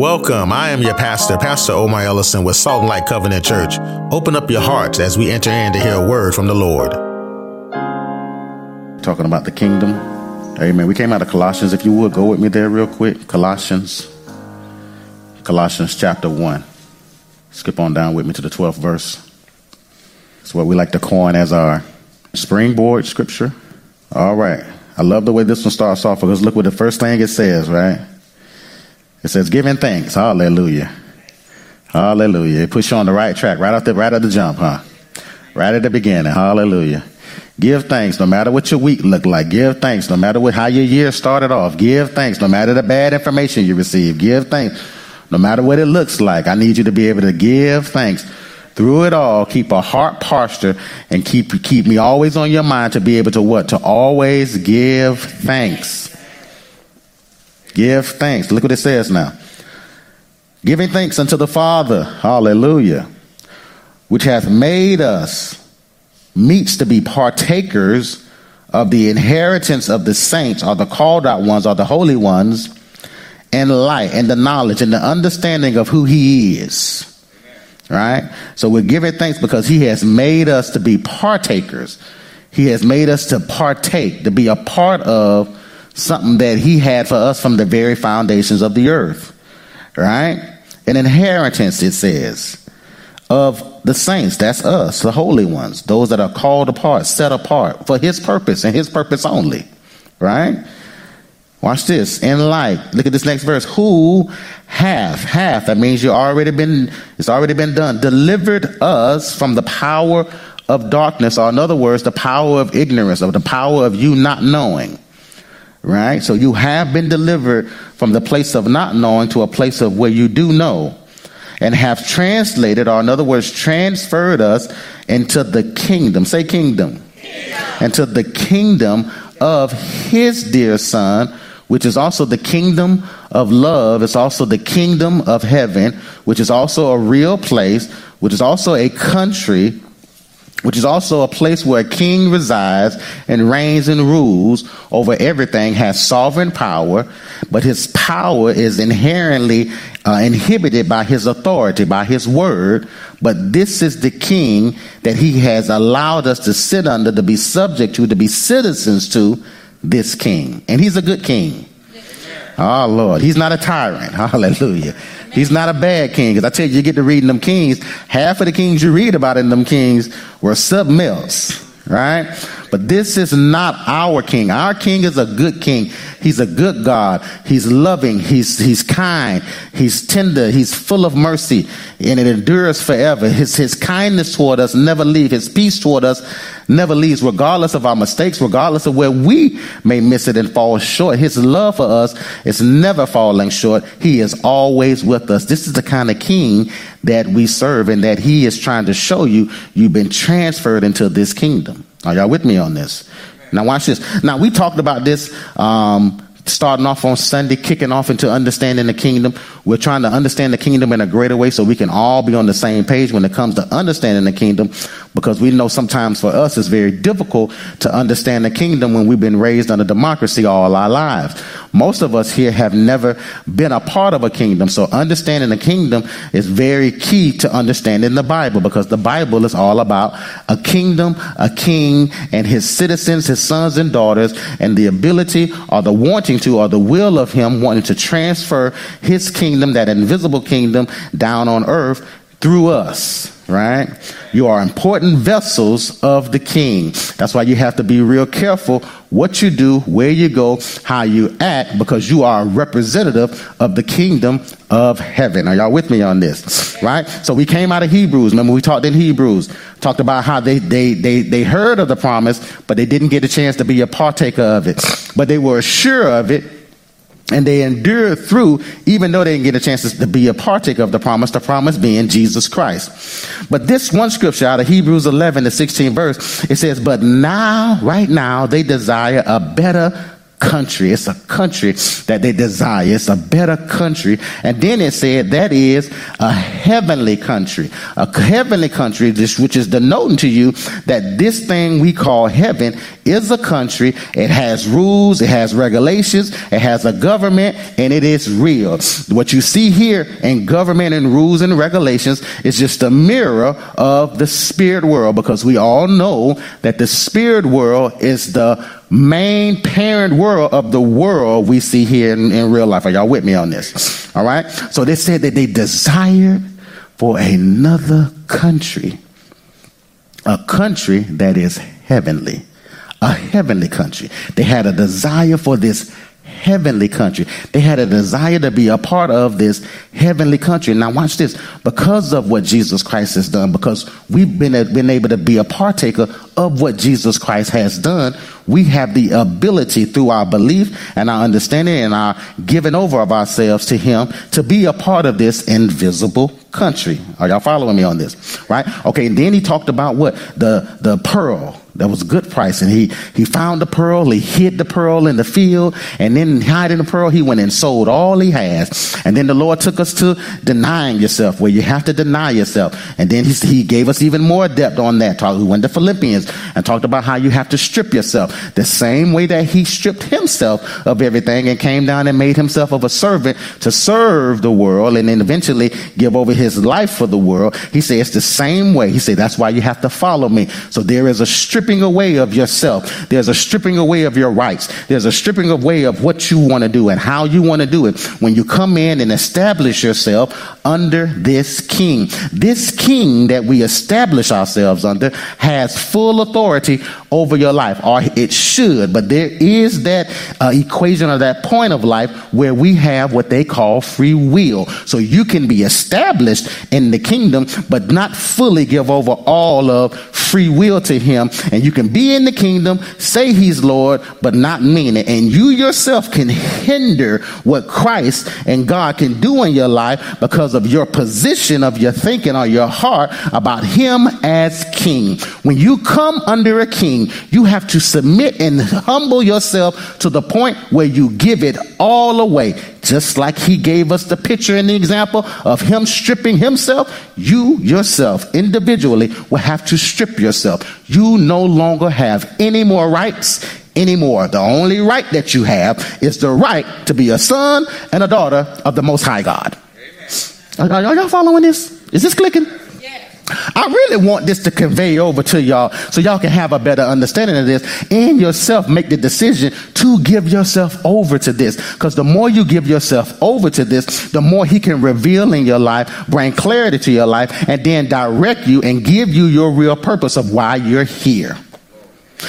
Welcome. I am your pastor, Pastor Omar Ellison with Salt and Light Covenant Church. Open up your hearts as we enter in to hear a word from the Lord. Talking about the kingdom. Amen. We came out of Colossians. If you would go with me there real quick. Colossians. Colossians chapter 1. Skip on down with me to the 12th verse. It's what we like to coin as our springboard scripture. All right. I love the way this one starts off because look what the first thing it says, right? It says giving thanks. Hallelujah. Hallelujah. It puts you on the right track right off the right at the jump, huh? Right at the beginning. Hallelujah. Give thanks no matter what your week looked like. Give thanks no matter what how your year started off. Give thanks no matter the bad information you receive. Give thanks no matter what it looks like. I need you to be able to give thanks through it all. Keep a heart posture and keep keep me always on your mind to be able to what? To always give thanks. Give thanks. Look what it says now. Giving thanks unto the Father, hallelujah, which hath made us meets to be partakers of the inheritance of the saints, or the called out ones, or the holy ones, and light, and the knowledge, and the understanding of who He is. Right? So we're giving thanks because He has made us to be partakers. He has made us to partake, to be a part of something that he had for us from the very foundations of the earth. Right? An inheritance, it says, of the saints. That's us, the holy ones, those that are called apart, set apart for his purpose and his purpose only. Right? Watch this. In light, look at this next verse. Who hath, hath, that means you already been, it's already been done, delivered us from the power of darkness, or in other words, the power of ignorance, or the power of you not knowing right? So you have been delivered from the place of not knowing to a place of where you do know and have translated, or in other words, transferred us into the kingdom. Say kingdom. kingdom. Into the kingdom of his dear son, which is also the kingdom of love. It's also the kingdom of heaven, which is also a real place, which is also a country which is also a place where a king resides and reigns and rules over everything, has sovereign power, but his power is inherently uh, inhibited by his authority, by his word. But this is the king that he has allowed us to sit under, to be subject to, to be citizens to this king. And he's a good king. Oh, Lord. He's not a tyrant. Hallelujah. He's not a bad king. Because I tell you, you get to reading them kings, half of the kings you read about in them kings were something else, right? But this is not our king. Our king is a good king. He's a good God. He's loving. He's, he's kind. He's tender. He's full of mercy and it endures forever. His, his kindness toward us never leaves. His peace toward us never leaves, regardless of our mistakes, regardless of where we may miss it and fall short. His love for us is never falling short. He is always with us. This is the kind of king that we serve and that he is trying to show you you've been transferred into this kingdom. Are y'all with me on this? Now watch this. Now we talked about this um, starting off on Sunday, kicking off into understanding the kingdom. We're trying to understand the kingdom in a greater way so we can all be on the same page when it comes to understanding the kingdom because we know sometimes for us it's very difficult to understand the kingdom when we've been raised under democracy all our lives. Most of us here have never been a part of a kingdom, so understanding the kingdom is very key to understanding the Bible because the Bible is all about a kingdom, a king, and his citizens, his sons and daughters, and the ability or the wanting to or the will of him wanting to transfer his kingdom, that invisible kingdom, down on earth through us right? You are important vessels of the king. That's why you have to be real careful what you do, where you go, how you act, because you are a representative of the kingdom of heaven. Are y'all with me on this? Right? So we came out of Hebrews. Remember we talked in Hebrews, talked about how they, they, they, they heard of the promise, but they didn't get a chance to be a partaker of it. But they were sure of it and they endured through, even though they didn't get a chance to be a partaker of the promise, the promise being Jesus Christ. But this one scripture out of Hebrews 11, the 16 verse, it says, But now, right now, they desire a better country. It's a country that they desire. It's a better country. And then it said that is a heavenly country. A heavenly country, which is denoting to you that this thing we call heaven is a country. It has rules, it has regulations, it has a government, and it is real. What you see here in government and rules and regulations is just a mirror of the spirit world because we all know that the spirit world is the main parent world of the world we see here in, in real life. Are y'all with me on this? All right. So they said that they desired for another country, a country that is heavenly, a heavenly country. They had a desire for this heavenly country. They had a desire to be a part of this heavenly country. Now watch this. Because of what Jesus Christ has done, because we've been, been able to be a partaker of what Jesus Christ has done, we have the ability through our belief and our understanding and our giving over of ourselves to him to be a part of this invisible country. Are y'all following me on this? Right? Okay. Then he talked about what? The, the pearl that was a good price. And he, he found the pearl, he hid the pearl in the field, and then hiding the pearl, he went and sold all he has. And then the Lord took us to denying yourself, where you have to deny yourself. And then he, he gave us even more depth on that. We went to Philippians and talked about how you have to strip yourself. The same way that he stripped himself of everything and came down and made himself of a servant to serve the world and then eventually give over his life for the world. He said it's the same way. He said that's why you have to follow me. So there is a strip stripping away of yourself. There's a stripping away of your rights. There's a stripping away of what you want to do and how you want to do it when you come in and establish yourself under this king. This king that we establish ourselves under has full authority over your life, or it should. But there is that uh, equation or that point of life where we have what they call free will. So you can be established in the kingdom, but not fully give over all of free will to him and you can be in the kingdom, say he's Lord, but not mean it. And you yourself can hinder what Christ and God can do in your life because of your position of your thinking or your heart about him as king. When you come under a king, you have to submit and humble yourself to the point where you give it all away. Just like he gave us the picture and the example of him stripping himself, you yourself individually will have to strip yourself. You no longer have any more rights anymore. The only right that you have is the right to be a son and a daughter of the Most High God. Are, are y'all following this? Is this clicking? I really want this to convey over to y'all so y'all can have a better understanding of this and yourself make the decision to give yourself over to this. Because the more you give yourself over to this, the more he can reveal in your life, bring clarity to your life, and then direct you and give you your real purpose of why you're here.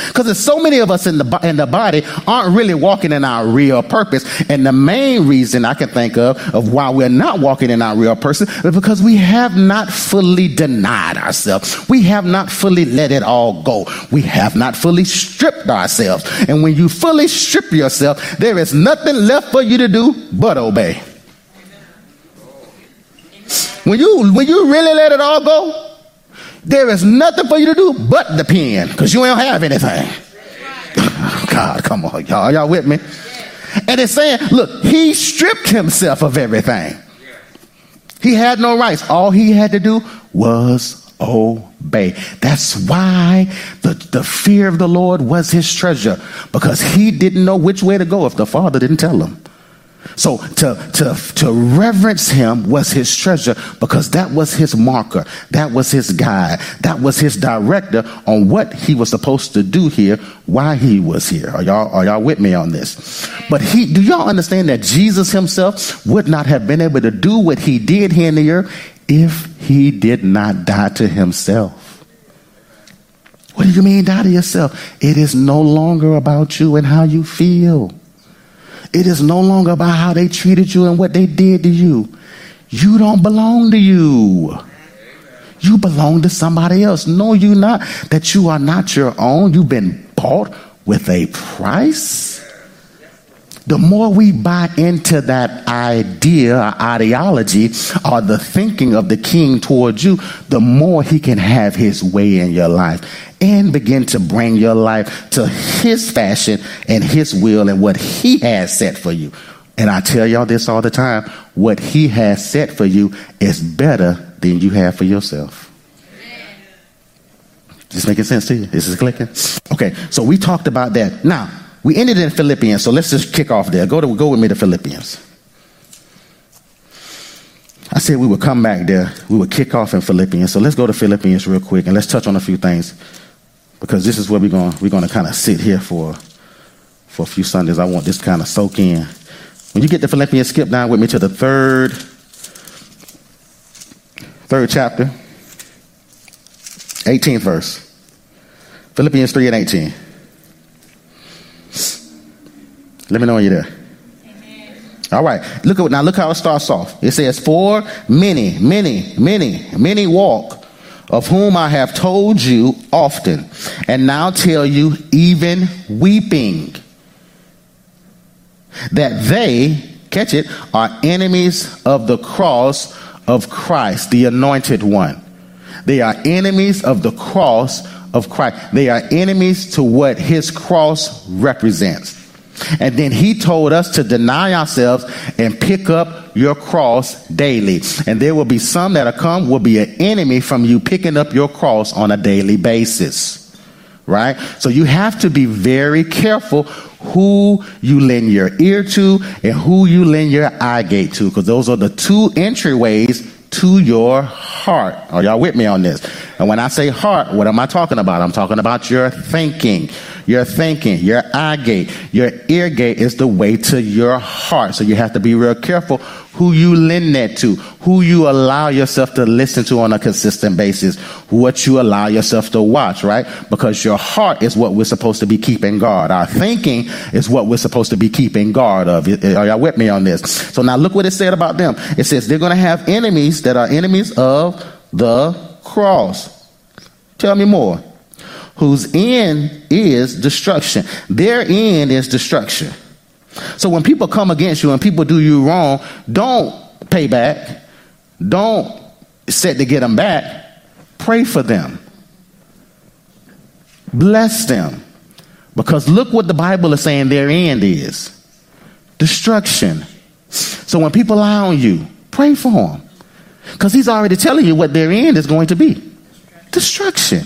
Because there's so many of us in the, in the body aren't really walking in our real purpose. And the main reason I can think of, of why we're not walking in our real purpose is because we have not fully denied ourselves. We have not fully let it all go. We have not fully stripped ourselves. And when you fully strip yourself, there is nothing left for you to do but obey. When you, when you really let it all go, there is nothing for you to do but depend because you don't have anything. God, come on, y'all. Y'all with me? And it's saying, look, he stripped himself of everything. He had no rights. All he had to do was obey. That's why the, the fear of the Lord was his treasure because he didn't know which way to go if the Father didn't tell him. So to, to, to reverence him was his treasure because that was his marker. That was his guide. That was his director on what he was supposed to do here, why he was here. Are y'all, are y'all with me on this? But he, do y'all understand that Jesus himself would not have been able to do what he did here in the earth if he did not die to himself? What do you mean die to yourself? It is no longer about you and how you feel. It is no longer about how they treated you and what they did to you. You don't belong to you. You belong to somebody else. No, you not. That you are not your own. You've been bought with a price. The more we buy into that idea, ideology, or the thinking of the king towards you, the more he can have his way in your life. And begin to bring your life to his fashion and his will and what he has set for you. And I tell y'all this all the time what he has set for you is better than you have for yourself. This making sense to you? Is This is clicking? Okay, so we talked about that. Now, we ended in Philippians, so let's just kick off there. Go to go with me to Philippians. I said we would come back there. We would kick off in Philippians. So let's go to Philippians real quick and let's touch on a few things because this is where we're going. We're going to kind of sit here for for a few Sundays. I want this to kind of soak in. When you get to Philippians, skip down with me to the third third chapter, 18th verse. Philippians 3 and 18. Let me know when you're there. All right. Look at now. Look how it starts off. It says, "For many, many, many, many walk, of whom I have told you often, and now tell you, even weeping, that they catch it are enemies of the cross of Christ, the Anointed One. They are enemies of the cross of Christ. They are enemies to what His cross represents." And then he told us to deny ourselves and pick up your cross daily. And there will be some that'll come, will be an enemy from you picking up your cross on a daily basis. Right? So you have to be very careful who you lend your ear to and who you lend your eye gate to, because those are the two entryways to your heart. Are y'all with me on this? And when I say heart, what am I talking about? I'm talking about your thinking. Your thinking, your eye gate, your ear gate is the way to your heart. So you have to be real careful who you lend that to, who you allow yourself to listen to on a consistent basis, what you allow yourself to watch, right? Because your heart is what we're supposed to be keeping guard. Our thinking is what we're supposed to be keeping guard of. Are y'all with me on this? So now look what it said about them. It says they're going to have enemies that are enemies of the cross. Tell me more whose end is destruction. Their end is destruction. So when people come against you and people do you wrong, don't pay back. Don't set to get them back. Pray for them. Bless them. Because look what the Bible is saying their end is destruction. So when people lie on you, pray for them. Because he's already telling you what their end is going to be destruction.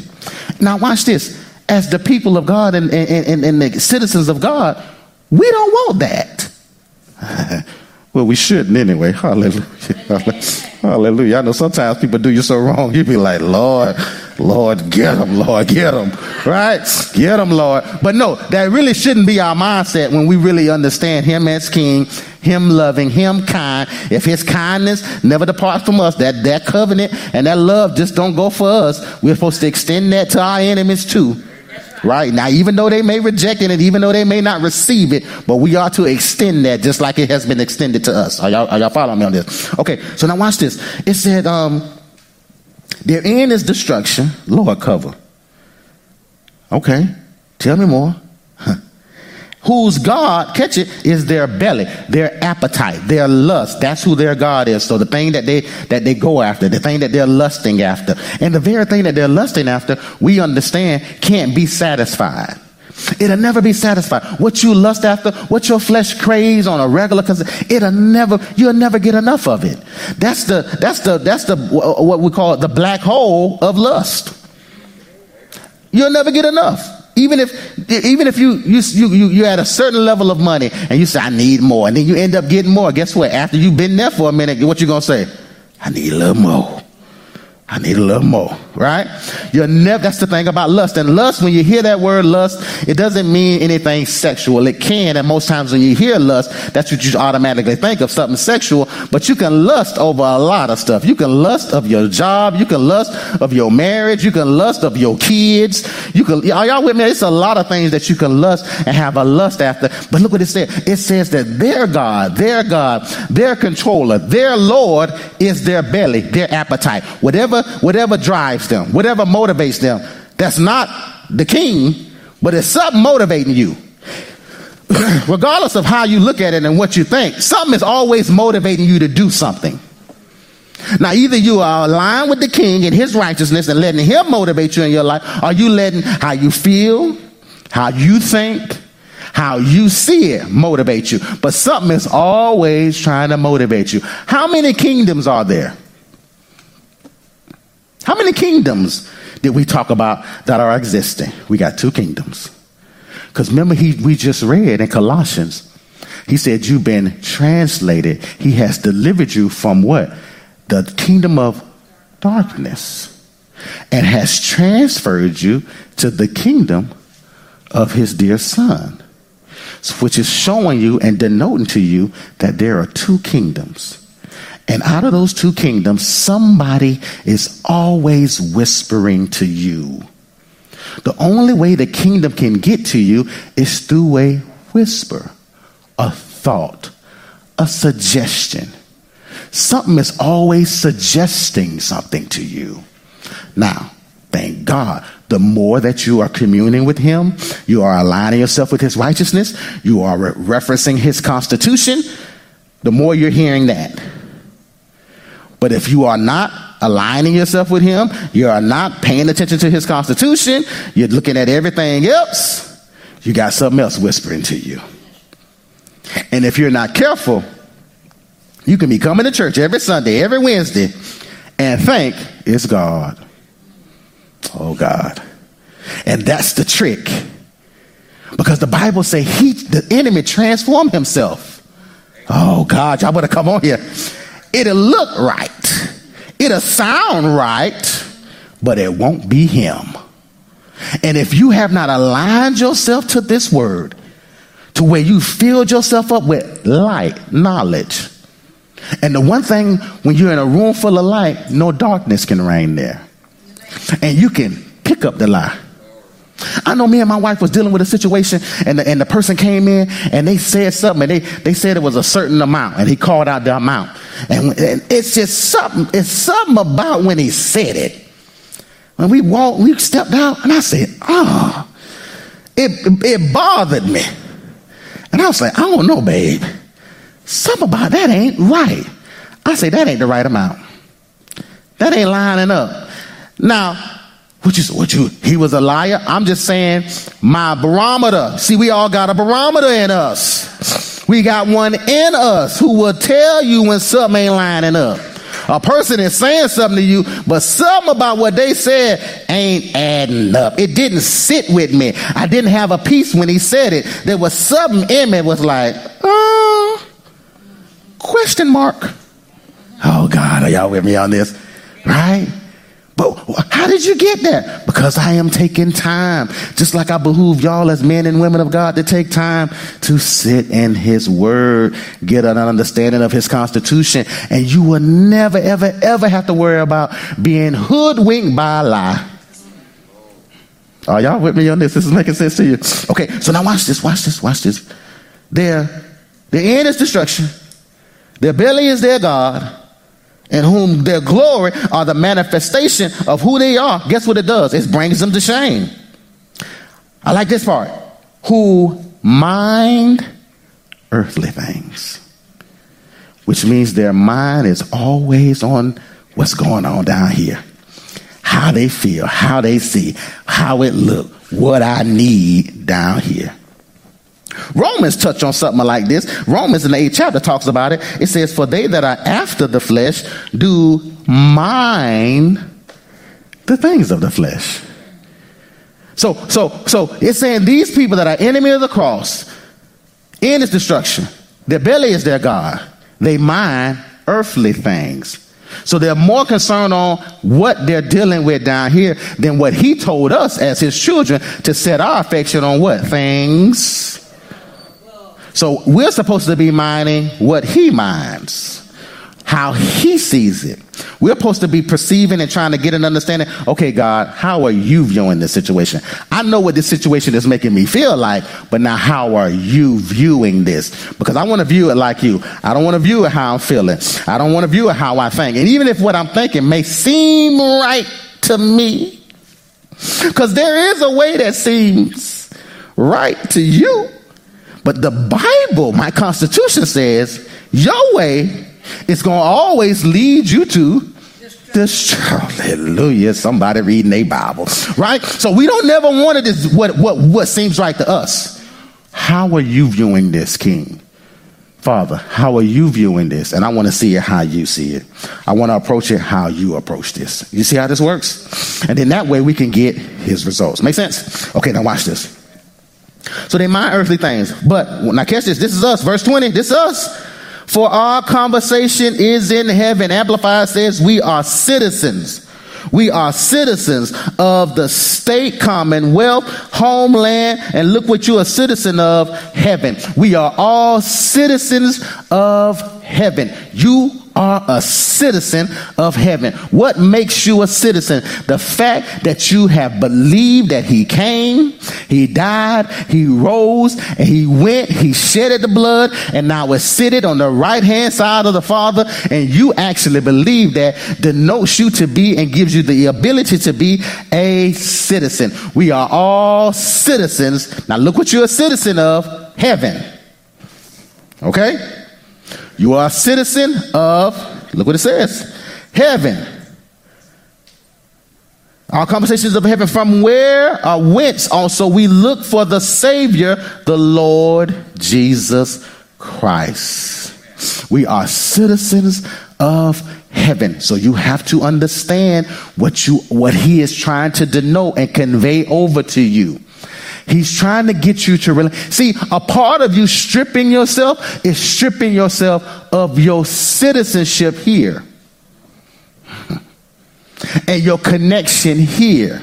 Now, watch this. As the people of God and, and, and, and the citizens of God, we don't want that. well, we shouldn't anyway. Hallelujah. Hallelujah. I know sometimes people do you so wrong. You be like, Lord, Lord, get them, Lord, get them. Right? Get them, Lord. But no, that really shouldn't be our mindset when we really understand Him as King, Him loving, Him kind. If His kindness never departs from us, that, that covenant and that love just don't go for us. We're supposed to extend that to our enemies too. Right? Now, even though they may reject it, even though they may not receive it, but we are to extend that just like it has been extended to us. Are y'all, are y'all following me on this? Okay, so now watch this. It said, um, their end is destruction. Lord, cover. Okay, tell me more. Huh whose God, catch it, is their belly, their appetite, their lust. That's who their God is. So the thing that they that they go after, the thing that they're lusting after, and the very thing that they're lusting after, we understand can't be satisfied. It'll never be satisfied. What you lust after, what your flesh craves on a regular, cause it'll never, you'll never get enough of it. That's the, that's the, that's the, what we call the black hole of lust. You'll never get enough. Even if, even if you, you, you, you at a certain level of money and you say, I need more, and then you end up getting more, guess what? After you've been there for a minute, what you gonna say? I need a little more. I need a little more, right? You're never, that's the thing about lust. And lust, when you hear that word lust, it doesn't mean anything sexual. It can, and most times when you hear lust, that's what you automatically think of, something sexual. But you can lust over a lot of stuff. You can lust of your job. You can lust of your marriage. You can lust of your kids. You can, are y'all with me? It's a lot of things that you can lust and have a lust after. But look what it says. It says that their God, their God, their controller, their Lord is their belly, their appetite. Whatever whatever, whatever drives them, whatever motivates them. That's not the king, but it's something motivating you. Regardless of how you look at it and what you think, something is always motivating you to do something. Now, either you are aligned with the king and his righteousness and letting him motivate you in your life, or you letting how you feel, how you think, how you see it motivate you. But something is always trying to motivate you. How many kingdoms are there? Many kingdoms did we talk about that are existing? We got two kingdoms. Because remember, he, we just read in Colossians, he said, You've been translated. He has delivered you from what? The kingdom of darkness and has transferred you to the kingdom of his dear son, which is showing you and denoting to you that there are two kingdoms. And out of those two kingdoms, somebody is always whispering to you. The only way the kingdom can get to you is through a whisper, a thought, a suggestion. Something is always suggesting something to you. Now, thank God, the more that you are communing with Him, you are aligning yourself with His righteousness, you are re- referencing His constitution, the more you're hearing that. But if you are not aligning yourself with Him, you are not paying attention to His constitution, you're looking at everything else, you got something else whispering to you. And if you're not careful, you can be coming to church every Sunday, every Wednesday, and think it's God. Oh God. And that's the trick. Because the Bible say he the enemy transformed himself. Oh God, y'all better come on here. It'll look right. It'll sound right, but it won't be him. And if you have not aligned yourself to this word, to where you filled yourself up with light, knowledge, and the one thing when you're in a room full of light, no darkness can reign there. And you can pick up the lie. I know me and my wife was dealing with a situation and the, and the person came in and they said something and they, they said it was a certain amount and he called out the amount. And, and it's just something, it's something about when he said it. When we walked, we stepped out and I said, oh, it, it bothered me. And I was like, I don't know, babe. Something about that ain't right. I say, that ain't the right amount. That ain't lining up. Now, what you, what you, he was a liar? I'm just saying my barometer. See, we all got a barometer in us. We got one in us who will tell you when something ain't lining up. A person is saying something to you, but something about what they said ain't adding up. It didn't sit with me. I didn't have a peace when he said it. There was something in me was like, oh, question mark. Oh God, are y'all with me on this? Right? But how did you get there? Because I am taking time. Just like I behoove y'all as men and women of God to take time to sit in His Word, get an understanding of His Constitution, and you will never, ever, ever have to worry about being hoodwinked by a lie. Are y'all with me on this? This is making sense to you. Okay, so now watch this, watch this, watch this. Their, their end is destruction. Their belly is their God in whom their glory are the manifestation of who they are, guess what it does? It brings them to shame. I like this part. Who mind earthly things, which means their mind is always on what's going on down here. How they feel, how they see, how it look, what I need down here. Romans touch on something like this. Romans in the eighth chapter talks about it. It says, For they that are after the flesh do mind the things of the flesh. So, so, so it's saying these people that are enemy of the cross, in its destruction, their belly is their God. They mind earthly things. So they're more concerned on what they're dealing with down here than what he told us as his children to set our affection on what? Things so we're supposed to be mining what he minds, how he sees it. We're supposed to be perceiving and trying to get an understanding. Okay, God, how are you viewing this situation? I know what this situation is making me feel like, but now how are you viewing this? Because I want to view it like you. I don't want to view it how I'm feeling. I don't want to view it how I think. And even if what I'm thinking may seem right to me, because there is a way that seems right to you. But the Bible, my constitution says, your way is going to always lead you to this. Hallelujah. Somebody reading a Bible, right? So we don't never want it is what, what, what seems right to us. How are you viewing this, King? Father, how are you viewing this? And I want to see it how you see it. I want to approach it how you approach this. You see how this works? And then that way we can get his results. Make sense? Okay, now watch this. So they mind earthly things. But now catch this. This is us. Verse 20. This is us. For our conversation is in heaven. Amplified says we are citizens we are citizens of the state, commonwealth, homeland, and look what you're a citizen of heaven. We are all citizens of heaven. You are a citizen of heaven. What makes you a citizen? The fact that you have believed that he came, he died, he rose, and he went, he shedded the blood, and now is seated on the right hand side of the Father, and you actually believe that denotes you to be and gives you the ability to be a citizen. We are all citizens. Now look what you're a citizen of heaven. Okay? You are a citizen of, look what it says, heaven. Our conversations of heaven from where or whence also we look for the Savior, the Lord Jesus Christ. We are citizens of heaven. So you have to understand what you what he is trying to denote and convey over to you. He's trying to get you to really see a part of you stripping yourself is stripping yourself of your citizenship here and your connection here.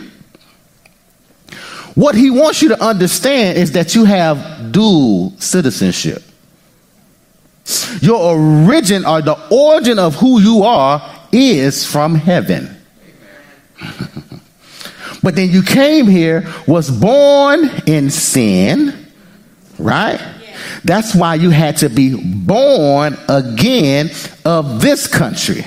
What he wants you to understand is that you have dual citizenship. Your origin or the origin of who you are is from heaven. But then you came here, was born in sin, right? That's why you had to be born again of this country.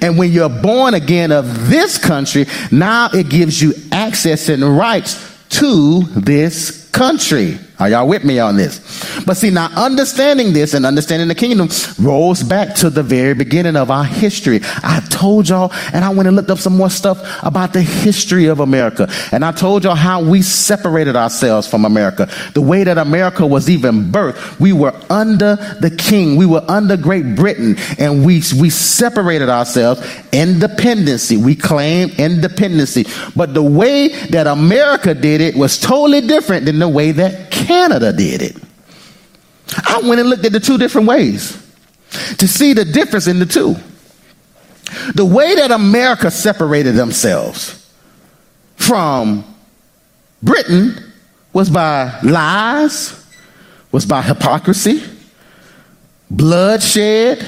And when you're born again of this country, now it gives you access and rights to this country. Are y'all with me on this? But see, now understanding this and understanding the kingdom rolls back to the very beginning of our history. I told y'all, and I went and looked up some more stuff about the history of America. And I told y'all how we separated ourselves from America. The way that America was even birthed. We were under the king. We were under Great Britain and we, we separated ourselves. Independency. We claimed independency. But the way that America did it was totally different than the way that Canada did it. I went and looked at the two different ways to see the difference in the two. The way that America separated themselves from Britain was by lies, was by hypocrisy, bloodshed,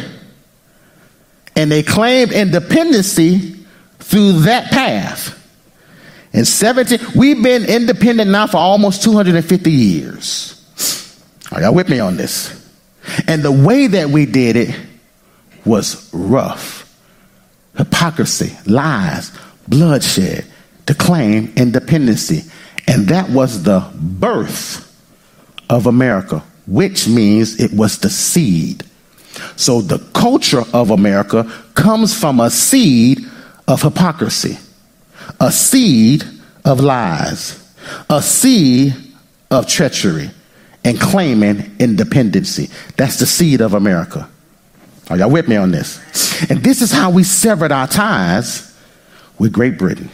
and they claimed independency through that path. In 17, we've been independent now for almost 250 years. Are y'all with me on this? And the way that we did it was rough. Hypocrisy, lies, bloodshed to claim independency. And that was the birth of America, which means it was the seed. So the culture of America comes from a seed of hypocrisy a seed of lies, a seed of treachery, and claiming independency. That's the seed of America. Are y'all with me on this? And this is how we severed our ties with Great Britain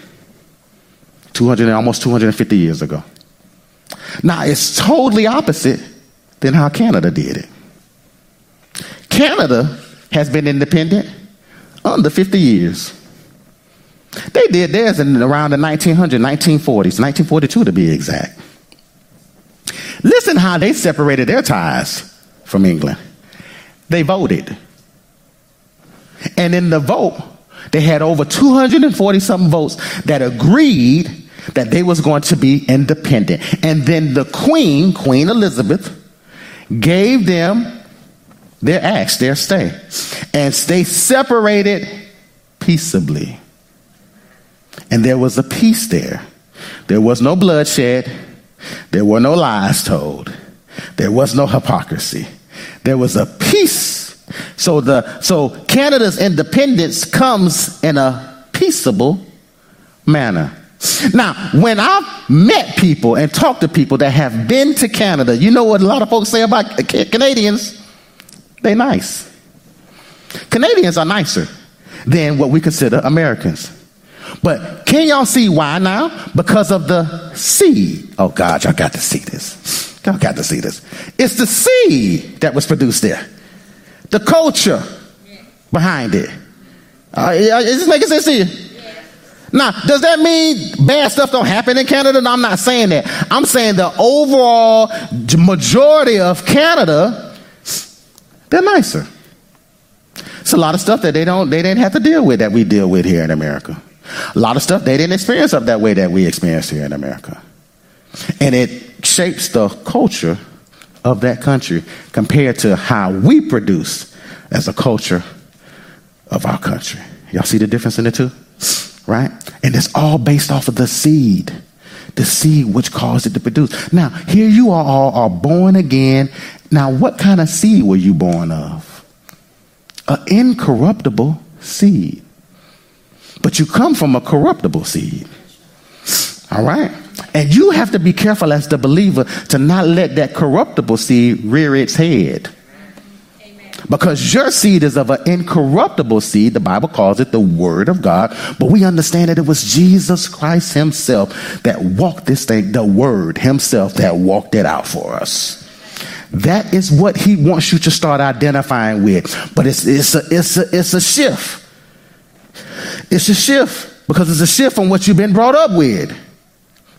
200 almost 250 years ago. Now it's totally opposite than how Canada did it. Canada has been independent under 50 years. They did theirs in around the 1900s, 1940s, 1942 to be exact. Listen how they separated their ties from England. They voted. And in the vote, they had over 240 something votes that agreed that they was going to be independent. And then the queen, Queen Elizabeth, gave them their acts, their stay. And they separated peaceably. And there was a peace there. There was no bloodshed. There were no lies told. There was no hypocrisy. There was a peace So the so Canada's independence comes in a peaceable manner. Now, when I've met people and talked to people that have been to Canada, you know what a lot of folks say about Canadians? They nice. Canadians are nicer than what we consider Americans. But can y'all see why now? Because of the seed. Oh God, y'all got to see this. Y'all got to see this. It's the seed that was produced there. The culture behind it. Uh, is this making sense to you? Now, does that mean bad stuff don't happen in Canada? No, I'm not saying that. I'm saying the overall majority of Canada, they're nicer. It's a lot of stuff that they don't they didn't have to deal with that we deal with here in America. A lot of stuff they didn't experience up that way that we experience here in America. And it shapes the culture of that country compared to how we produce as a culture of our country. Y'all see the difference in the two? Right? And it's all based off of the seed. The seed which caused it to produce. Now, here you are all are born again. Now, what kind of seed were you born of? An incorruptible seed. But you come from a corruptible seed. All right? And you have to be careful as the believer to not let that corruptible seed rear its head. Because your seed is of an incorruptible seed. The Bible calls it the Word of God. But we understand that it was Jesus Christ Himself that walked this thing, the Word Himself that walked it out for us. That is what He wants you to start identifying with. But it's, it's, a, it's, a, it's a shift. It's a shift because it's a shift from what you've been brought up with.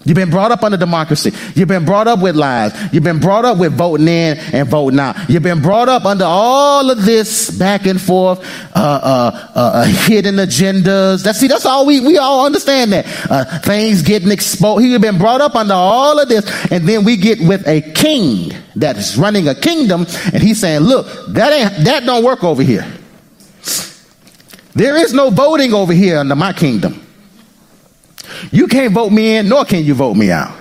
You've been brought up under democracy. You've been brought up with lies. You've been brought up with voting in and voting out. You've been brought up under all of this back and forth, uh, uh, uh, uh hidden agendas. That's see, that's all we we all understand that uh, things getting exposed. He's been brought up under all of this, and then we get with a king that is running a kingdom, and he's saying, "Look, that ain't that don't work over here. There is no voting over here under my kingdom." You can't vote me in, nor can you vote me out.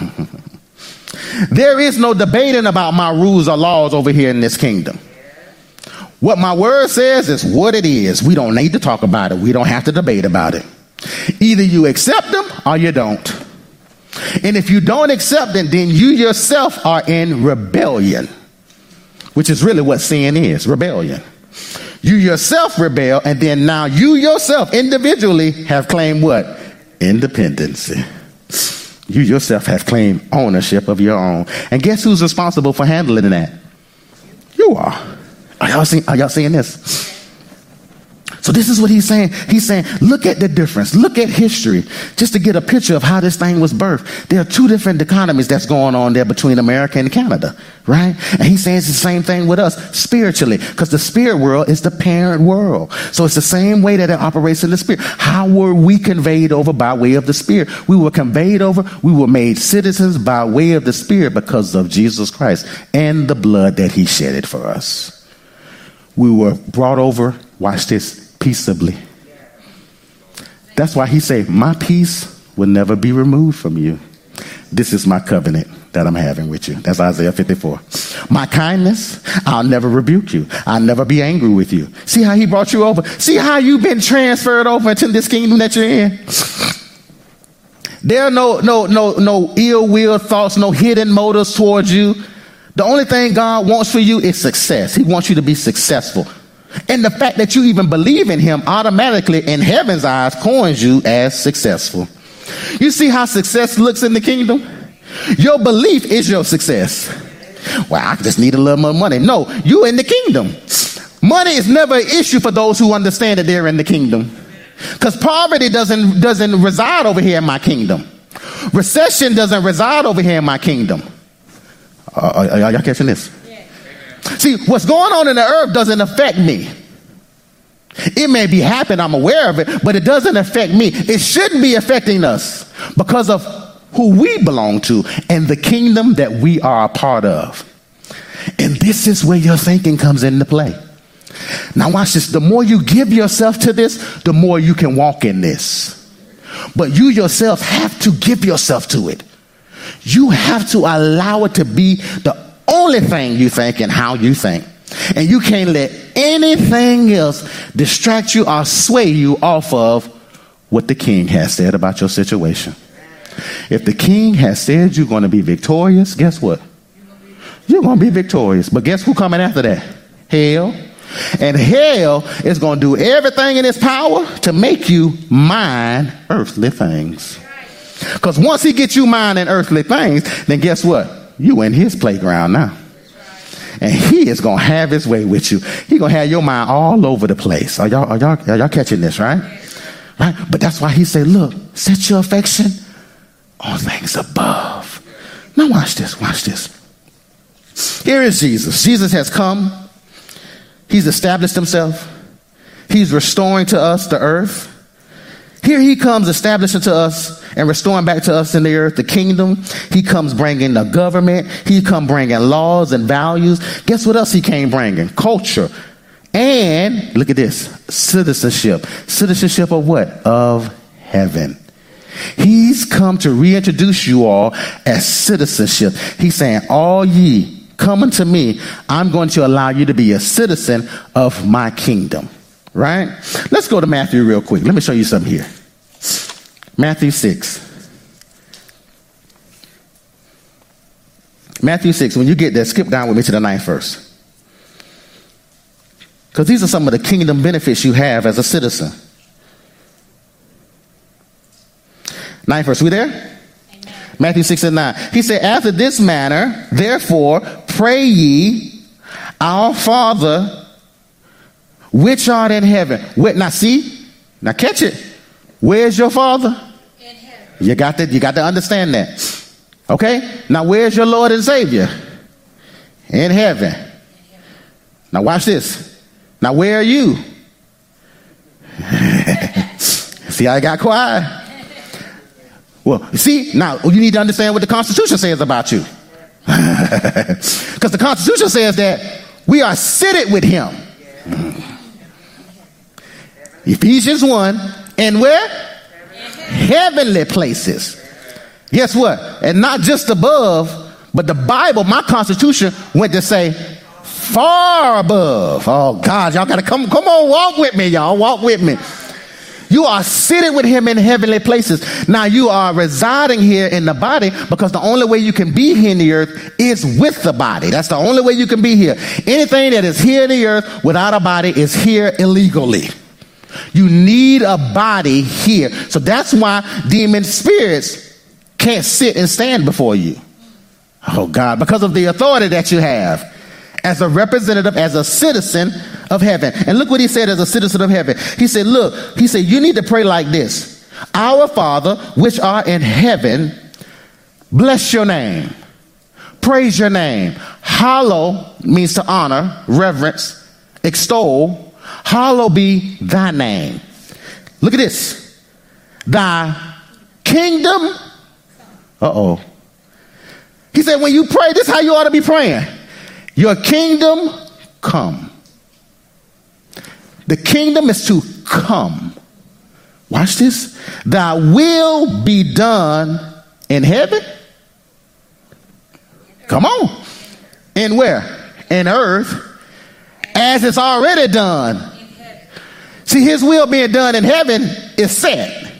there is no debating about my rules or laws over here in this kingdom. What my word says is what it is. We don't need to talk about it. We don't have to debate about it. Either you accept them or you don't. And if you don't accept them, then you yourself are in rebellion, which is really what sin is rebellion. You yourself rebel, and then now you yourself individually have claimed what? Independency. You yourself have claimed ownership of your own. And guess who's responsible for handling that? You are. Are y'all seeing, are y'all seeing this? So this is what he's saying. He's saying, look at the difference. Look at history just to get a picture of how this thing was birthed. There are two different economies that's going on there between America and Canada, right? And he's saying it's the same thing with us spiritually because the spirit world is the parent world. So it's the same way that it operates in the spirit. How were we conveyed over by way of the spirit? We were conveyed over. We were made citizens by way of the spirit because of Jesus Christ and the blood that he shedded for us. We were brought over, watch this, peaceably. That's why he said, My peace will never be removed from you. This is my covenant that I'm having with you. That's Isaiah 54. My kindness, I'll never rebuke you. I'll never be angry with you. See how he brought you over? See how you've been transferred over into this kingdom that you're in? There are no, no, no, no ill will thoughts, no hidden motives towards you. The only thing God wants for you is success. He wants you to be successful. And the fact that you even believe in him automatically in heaven's eyes coins you as successful. You see how success looks in the kingdom? Your belief is your success. Well, I just need a little more money. No, you in the kingdom. Money is never an issue for those who understand that they're in the kingdom. Because poverty doesn't, doesn't reside over here in my kingdom. Recession doesn't reside over here in my kingdom. Uh, are, are y'all catching this? See, what's going on in the earth doesn't affect me. It may be happening, I'm aware of it, but it doesn't affect me. It shouldn't be affecting us because of who we belong to and the kingdom that we are a part of. And this is where your thinking comes into play. Now, watch this. The more you give yourself to this, the more you can walk in this. But you yourself have to give yourself to it. You have to allow it to be the only thing you think and how you think. And you can't let anything else distract you or sway you off of what the king has said about your situation. If the king has said you're going to be victorious, guess what? You're going to be victorious. But guess who coming after that? Hell. And hell is going to do everything in its power to make you mind earthly things. Because once he gets you minding earthly things, then guess what? You in his playground now. And he is going to have his way with you. He going to have your mind all over the place. Are y'all, are y'all, are y'all catching this, right? Right? But that's why he said, look, set your affection on things above. Now watch this, watch this. Here is Jesus. Jesus has come. He's established himself. He's restoring to us the earth. Here he comes establishing to us and restoring back to us in the earth the kingdom. He comes bringing the government. He come bringing laws and values. Guess what else he came bringing? Culture. And look at this, citizenship. Citizenship of what? Of heaven. He's come to reintroduce you all as citizenship. He's saying, all ye come unto me, I'm going to allow you to be a citizen of my kingdom. Right? Let's go to Matthew real quick. Let me show you something here. Matthew 6. Matthew 6. When you get there, skip down with me to the ninth verse. Because these are some of the kingdom benefits you have as a citizen. Ninth verse. We there? Amen. Matthew 6 and 9. He said, After this manner, therefore, pray ye, our Father which art in heaven. Wait, now see, now catch it. Where's your father? You got to, you got to understand that. Okay? Now where's your Lord and Savior? In heaven. Now watch this. Now where are you? see, I got quiet. Well, see, now you need to understand what the Constitution says about you. Because the Constitution says that we are seated with Him. Hmm. Ephesians 1. And where? Heavenly places. Guess what? And not just above, but the Bible, my constitution, went to say far above. Oh God, y'all gotta come, come on, walk with me, y'all. Walk with me. You are sitting with him in heavenly places. Now you are residing here in the body because the only way you can be here in the earth is with the body. That's the only way you can be here. Anything that is here in the earth without a body is here illegally. You need a body here. So that's why demon spirits can't sit and stand before you. Oh God, because of the authority that you have as a representative, as a citizen of heaven. And look what he said as a citizen of heaven. He said, Look, he said, you need to pray like this Our Father, which are in heaven, bless your name, praise your name. Hallow means to honor, reverence, extol, Hallowed be thy name. Look at this. Thy kingdom. Uh oh. He said, when you pray, this is how you ought to be praying. Your kingdom come. The kingdom is to come. Watch this. Thy will be done in heaven. Come on. In where? In earth as it's already done See, his will being done in heaven is set.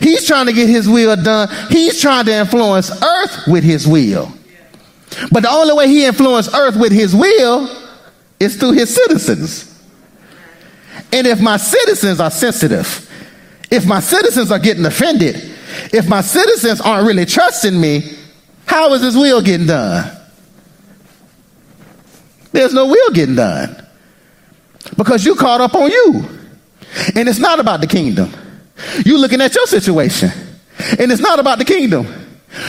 He's trying to get his will done. He's trying to influence earth with his will. But the only way he influences earth with his will is through his citizens. And if my citizens are sensitive, if my citizens are getting offended, if my citizens aren't really trusting me, how is his will getting done? There's no will getting done because you caught up on you. And it's not about the kingdom. You're looking at your situation. And it's not about the kingdom.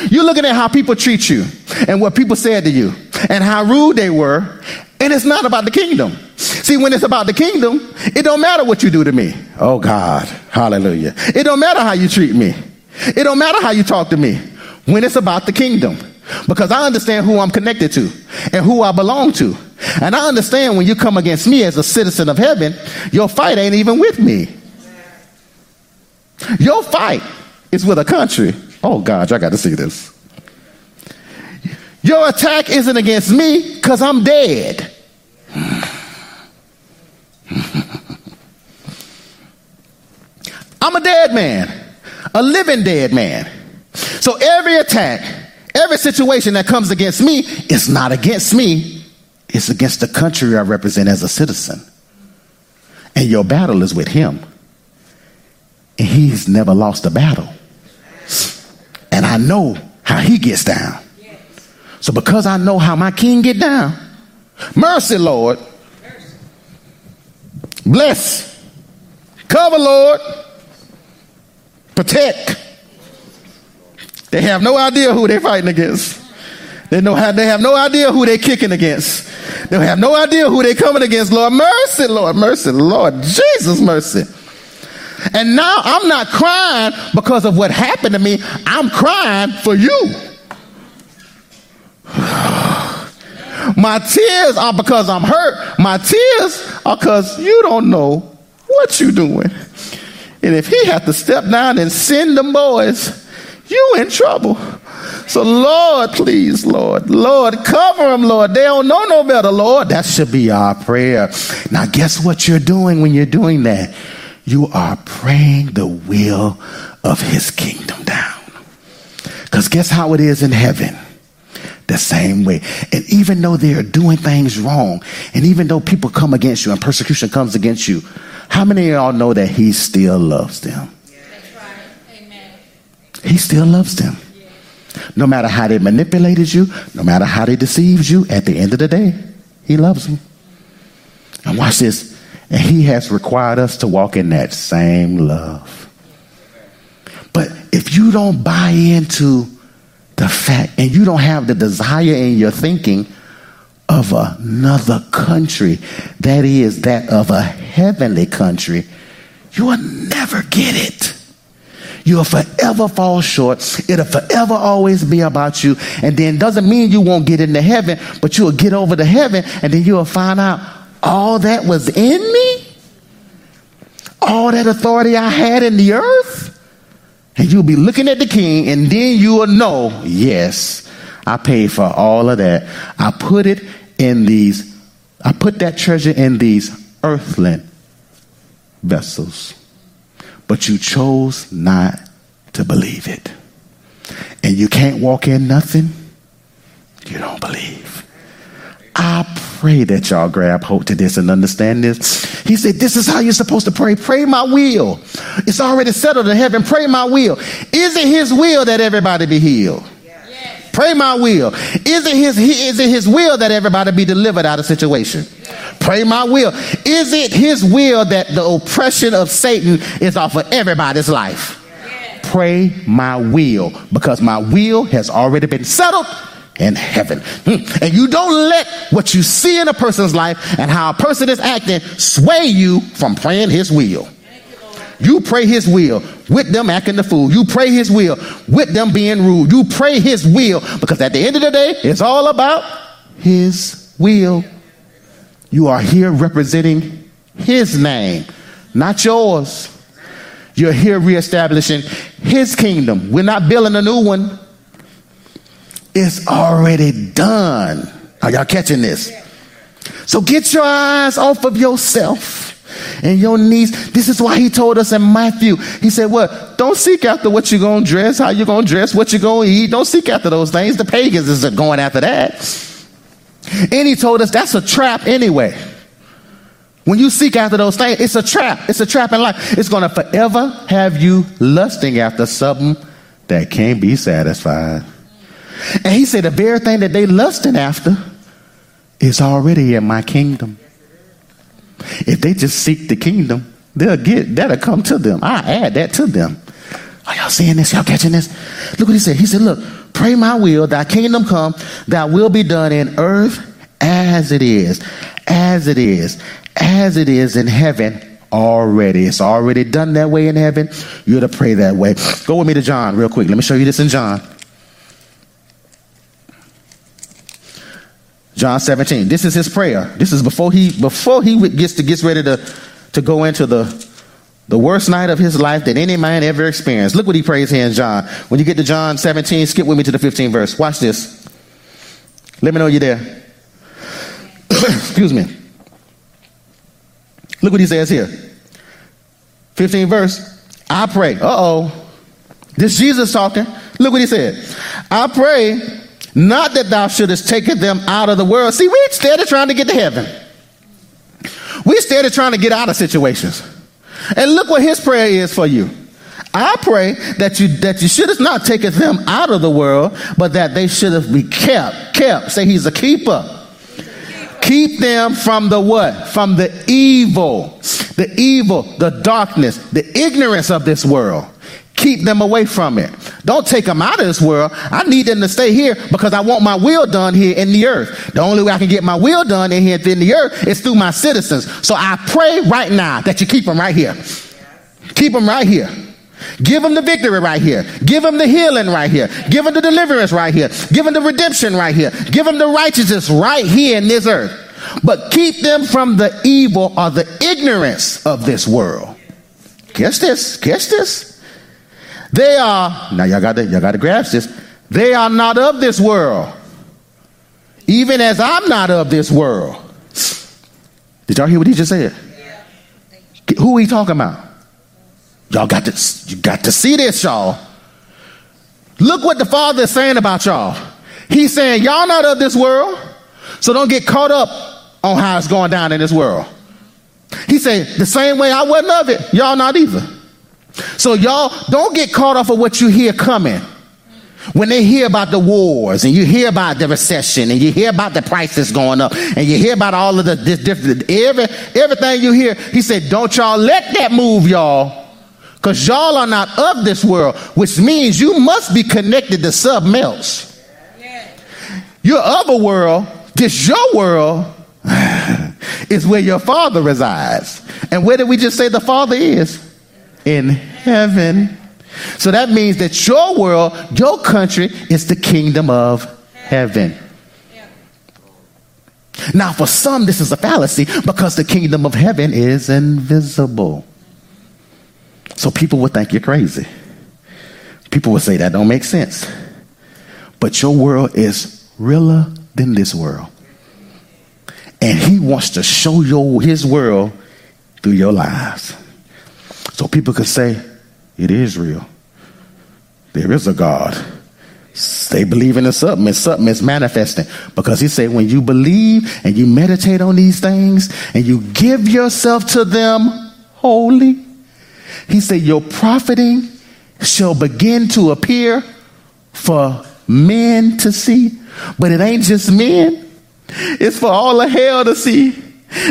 You're looking at how people treat you and what people said to you and how rude they were. And it's not about the kingdom. See, when it's about the kingdom, it don't matter what you do to me. Oh God. Hallelujah. It don't matter how you treat me. It don't matter how you talk to me when it's about the kingdom. Because I understand who I'm connected to and who I belong to. And I understand when you come against me as a citizen of heaven, your fight ain't even with me. Your fight is with a country. Oh, God, I got to see this. Your attack isn't against me because I'm dead. I'm a dead man, a living dead man. So every attack, every situation that comes against me is not against me, it's against the country I represent as a citizen. And your battle is with him. And he's never lost a battle. And I know how he gets down. So because I know how my king get down, mercy, Lord. Bless. Cover, Lord. Protect. They have no idea who they're fighting against. They know how they have no idea who they're kicking against. They have no idea who they're coming against. Lord, mercy, Lord, mercy, Lord, Jesus, mercy. And now I'm not crying because of what happened to me. I'm crying for you. My tears are because I'm hurt. My tears are because you don't know what you're doing. And if he had to step down and send them boys, you in trouble. So, Lord, please, Lord, Lord, cover them, Lord. They don't know no better, Lord. That should be our prayer. Now, guess what you're doing when you're doing that? You are praying the will of his kingdom down. Because guess how it is in heaven? The same way. And even though they're doing things wrong, and even though people come against you and persecution comes against you, how many of y'all know that he still loves them? Right. He still loves them. No matter how they manipulated you, no matter how they deceived you, at the end of the day, he loves them. And watch this. And he has required us to walk in that same love. But if you don't buy into the fact and you don't have the desire in your thinking of another country, that is that of a heavenly country, you will never get it. You'll forever fall short. It'll forever always be about you. And then doesn't mean you won't get into heaven, but you'll get over to heaven and then you'll find out all that was in me, all that authority I had in the earth. And you'll be looking at the king, and then you will know, yes, I paid for all of that. I put it in these, I put that treasure in these earthly vessels but you chose not to believe it. And you can't walk in nothing you don't believe. I pray that y'all grab hold to this and understand this. He said, This is how you're supposed to pray. Pray my will. It's already settled in heaven. Pray my will. Is it his will that everybody be healed? Pray my will. Is it his is it his will that everybody be delivered out of situation? Pray my will. Is it his will that the oppression of Satan is off of everybody's life? Pray my will because my will has already been settled in heaven. Hmm. And you don't let what you see in a person's life and how a person is acting sway you from praying his will. You pray his will with them acting the fool. You pray his will with them being rude. You pray his will because at the end of the day, it's all about his will. You are here representing his name, not yours. You're here reestablishing his kingdom. We're not building a new one. It's already done. Are y'all catching this? So get your eyes off of yourself and your knees. This is why he told us in Matthew. He said, What? Don't seek after what you're gonna dress, how you're gonna dress, what you're gonna eat. Don't seek after those things. The pagans is going after that. And he told us that's a trap anyway. When you seek after those things, it's a trap. It's a trap in life. It's going to forever have you lusting after something that can't be satisfied. And he said the very thing that they lusting after is already in my kingdom. If they just seek the kingdom, they'll get that'll come to them. I add that to them. Are y'all seeing this? Y'all catching this? Look what he said. He said, Look, Pray my will, thy kingdom come, thy will be done in earth as it is, as it is, as it is in heaven already. It's already done that way in heaven. You're to pray that way. Go with me to John real quick. Let me show you this in John. John 17. This is his prayer. This is before he before he gets to gets ready to, to go into the the worst night of his life that any man ever experienced. Look what he prays here in John. When you get to John 17, skip with me to the 15th verse. Watch this. Let me know you're there. Excuse me. Look what he says here. 15 verse. I pray. Uh oh. This Jesus talking. Look what he said. I pray not that thou shouldest take them out of the world. See, we're instead of trying to get to heaven. We're instead of trying to get out of situations. And look what his prayer is for you. I pray that you that you should have not taken them out of the world, but that they should have be kept. Kept. Say he's a keeper. Keep them from the what? From the evil. The evil, the darkness, the ignorance of this world. Keep them away from it. Don't take them out of this world. I need them to stay here because I want my will done here in the earth. The only way I can get my will done in here in the earth is through my citizens. So I pray right now that you keep them right here. Keep them right here. Give them the victory right here. Give them the healing right here. Give them the deliverance right here. Give them the redemption right here. Give them the righteousness right here in this earth. But keep them from the evil or the ignorance of this world. Catch this. Catch this. They are, now y'all got to, y'all got to grasp this. They are not of this world. Even as I'm not of this world. Did y'all hear what he just said? Who are he talking about? Y'all got to, you got to see this, y'all. Look what the Father is saying about y'all. He's saying, y'all not of this world, so don't get caught up on how it's going down in this world. He said, the same way I wasn't of it, y'all not either. So y'all don't get caught off of what you hear coming. When they hear about the wars and you hear about the recession and you hear about the prices going up and you hear about all of the this different every everything you hear, he said, Don't y'all let that move y'all. Because y'all are not of this world, which means you must be connected to something else. Of a world, this your world is where your father resides. And where did we just say the father is? In heaven. So that means that your world, your country, is the kingdom of heaven. Now, for some, this is a fallacy because the kingdom of heaven is invisible. So people would think you're crazy. People would say that don't make sense. But your world is realer than this world. And he wants to show you his world through your lives. So people could say, it is real. There is a God. They believe in something and something is manifesting. Because he said, when you believe and you meditate on these things and you give yourself to them wholly, he said, your profiting shall begin to appear for men to see. But it ain't just men, it's for all of hell to see.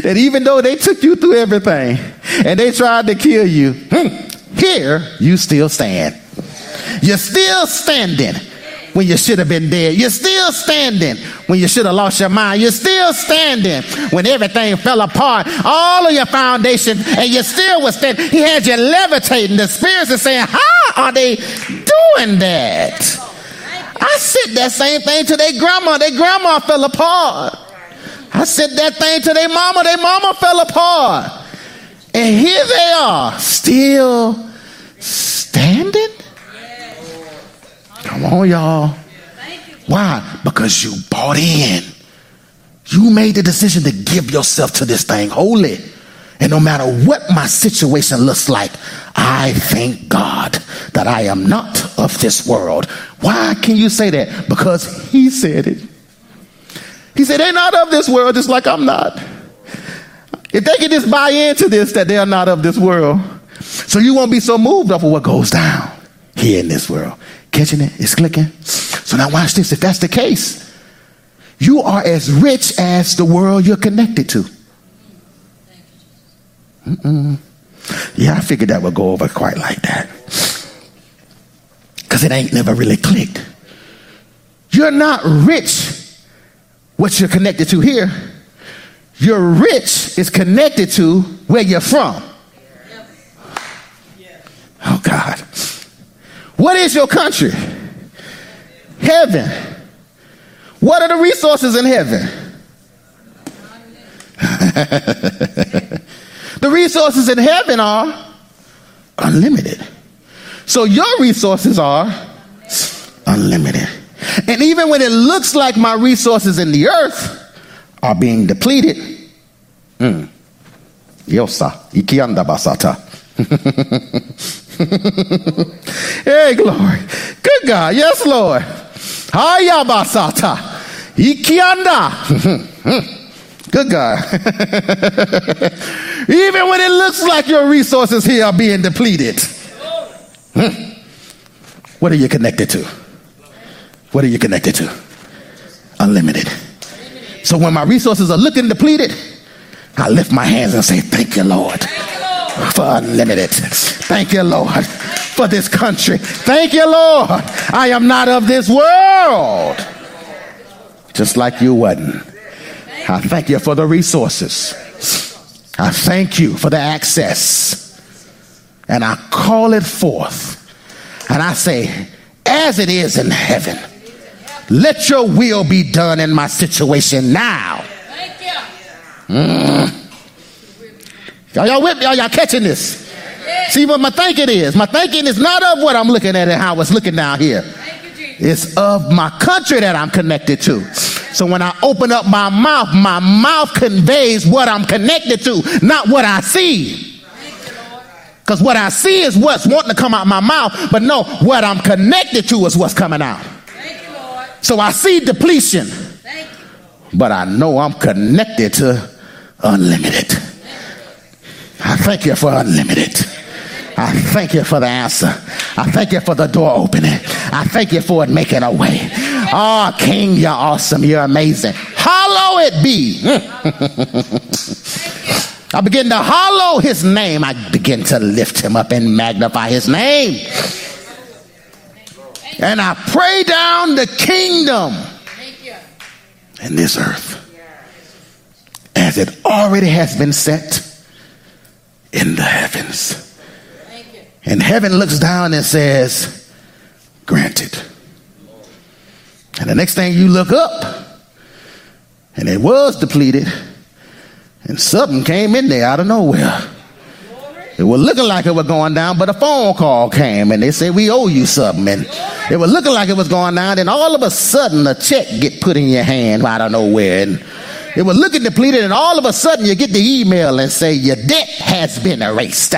That even though they took you through everything and they tried to kill you, hmm, here you still stand. You're still standing when you should have been dead. You're still standing when you should have lost your mind. You're still standing when everything fell apart. All of your foundation, and you still was standing. He had you levitating. The spirits are saying, How are they doing that? I said that same thing to their grandma. Their grandma fell apart. I said that thing to their mama. Their mama fell apart. And here they are, still standing. Come on, y'all. Why? Because you bought in. You made the decision to give yourself to this thing wholly. And no matter what my situation looks like, I thank God that I am not of this world. Why can you say that? Because He said it. He said, they're not of this world just like I'm not. If they can just buy into this, that they're not of this world, so you won't be so moved off of what goes down here in this world. Catching it? It's clicking. So now watch this. If that's the case, you are as rich as the world you're connected to. Mm-mm. Yeah, I figured that would go over quite like that. Because it ain't never really clicked. You're not rich what you're connected to here. Your rich is connected to where you're from. Oh, God. What is your country? Heaven. What are the resources in heaven? the resources in heaven are unlimited. So your resources are unlimited. And even when it looks like my resources in the earth are being depleted, mm, yosa, ikianda basata. hey, glory. Good God. Yes, Lord. Hayabasata. Ikianda. Good God. Even when it looks like your resources here are being depleted. Hmm. What are you connected to? What are you connected to? Unlimited. So when my resources are looking depleted, I lift my hands and say, Thank you, Lord, for unlimited. Thank you, Lord, for this country. Thank you, Lord. I am not of this world. Just like you wasn't. I thank you for the resources. I thank you for the access. And I call it forth. And I say, as it is in heaven, let your will be done in my situation now. Mm. Y'all, y'all with me? Y'all, y'all catching this? See what my thinking is? My thinking is not of what I'm looking at and how it's looking down here. It's of my country that I'm connected to. So when I open up my mouth, my mouth conveys what I'm connected to, not what I see. Because what I see is what's wanting to come out my mouth, but no, what I'm connected to is what's coming out. So I see depletion, but I know I'm connected to unlimited. I thank you for unlimited. I thank you for the answer. I thank you for the door opening. I thank you for it making a way. Oh, King, you're awesome. You're amazing. Hollow it be. I begin to hollow his name. I begin to lift him up and magnify his name. And I pray down the kingdom in this earth as it already has been set in the heavens. And heaven looks down and says, Granted. And the next thing you look up, and it was depleted, and something came in there out of nowhere. It was looking like it was going down, but a phone call came and they said, We owe you something. And it was looking like it was going down, and all of a sudden a check get put in your hand out of nowhere. And it was looking depleted, and all of a sudden you get the email and say your debt has been erased.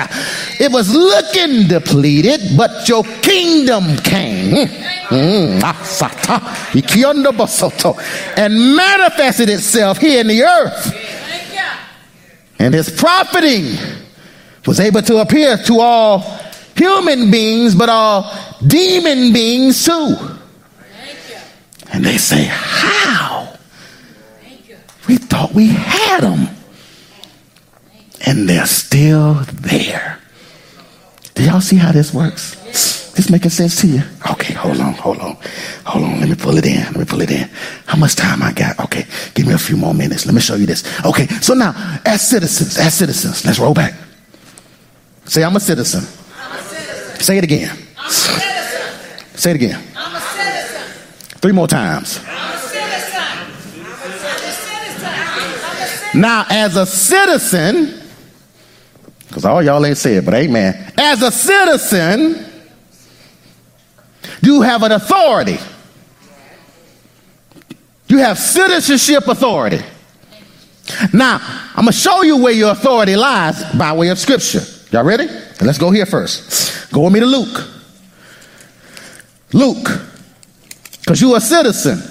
It was looking depleted, but your kingdom came and manifested itself here in the earth. And his profiting was able to appear to all human beings, but all demon beings too. And they say, How? We thought we had them. And they're still there. Do y'all see how this works? This making sense to you? Okay, hold on, hold on, hold on. Let me pull it in. Let me pull it in. How much time I got? Okay, give me a few more minutes. Let me show you this. Okay, so now, as citizens, as citizens, let's roll back. Say, I'm a citizen. I'm a citizen. Say it again. Say it again. Three more times. Now, as a citizen, because all y'all ain't said, but amen. As a citizen, you have an authority. You have citizenship authority. Now, I'm going to show you where your authority lies by way of scripture. Y'all ready? Let's go here first. Go with me to Luke. Luke, because you're a citizen.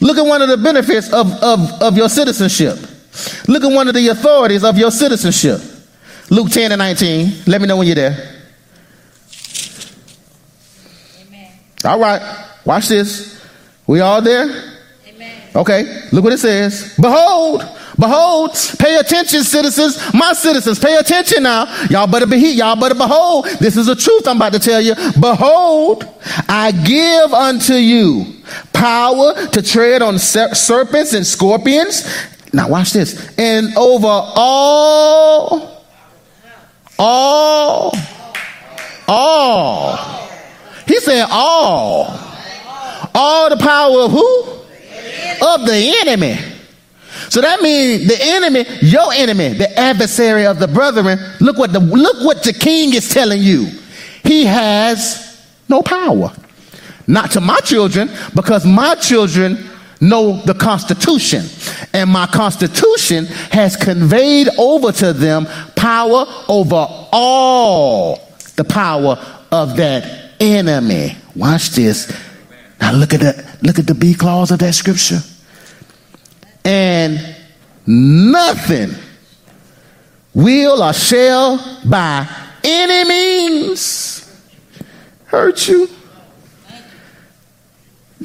Look at one of the benefits of, of, of your citizenship. Look at one of the authorities of your citizenship. Luke 10 and 19. Let me know when you're there. Amen. All right. Watch this. We all there? Amen. Okay. Look what it says. Behold, Behold, pay attention, citizens, my citizens, pay attention now. Y'all better be here. Y'all better behold. This is the truth I'm about to tell you. Behold, I give unto you power to tread on serpents and scorpions. Now watch this. And over all, all, all. He said all. All the power of who? Of the enemy. So that means the enemy, your enemy, the adversary of the brethren, look what the look what the king is telling you. He has no power. Not to my children, because my children know the Constitution. And my Constitution has conveyed over to them power over all the power of that enemy. Watch this. Now look at that. Look at the B clause of that scripture. And nothing will or shall by any means hurt you.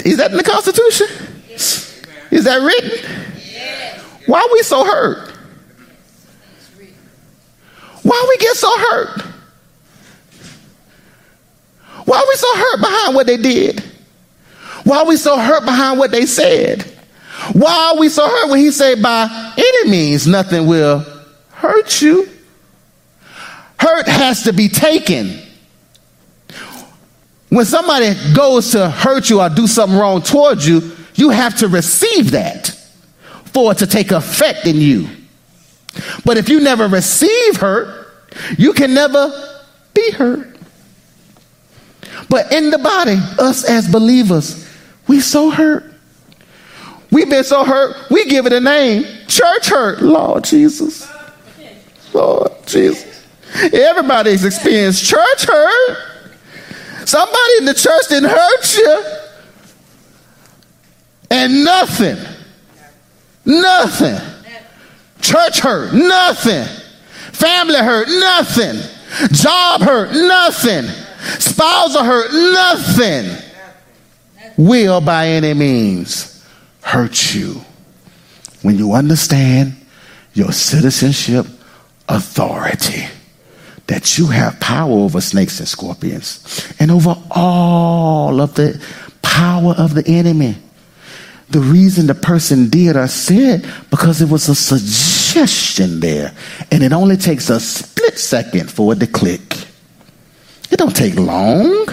Is that in the Constitution? Is that written? Why are we so hurt? Why we get so hurt? Why are we so hurt behind what they did? Why are we so hurt behind what they said? Why are we so hurt when he said by any means nothing will hurt you? Hurt has to be taken. When somebody goes to hurt you or do something wrong towards you, you have to receive that for it to take effect in you. But if you never receive hurt, you can never be hurt. But in the body, us as believers, we so hurt. We've been so hurt, we give it a name. Church hurt. Lord Jesus. Lord Jesus. Everybody's experienced church hurt. Somebody in the church didn't hurt you. And nothing, nothing. Church hurt, nothing. Family hurt, nothing. Job hurt, nothing. Spousal hurt, nothing. Will by any means hurt you. When you understand your citizenship authority that you have power over snakes and scorpions and over all of the power of the enemy. The reason the person did or said because it was a suggestion there and it only takes a split second for it to click. It don't take long.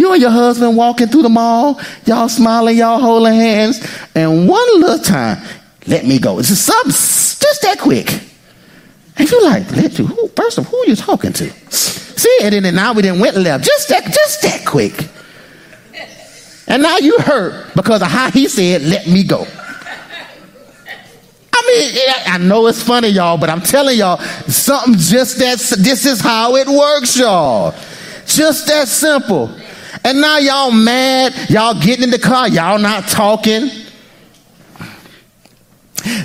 You and your husband walking through the mall, y'all smiling, y'all holding hands, and one little time, let me go. It's just something just that quick. And you like, let you, who, first of all who are you talking to? See, and then now we didn't went left. Just that, just that quick. And now you hurt because of how he said, let me go. I mean, I know it's funny, y'all, but I'm telling y'all, something just that, this is how it works, y'all. Just that simple. And now y'all mad, y'all getting in the car, y'all not talking.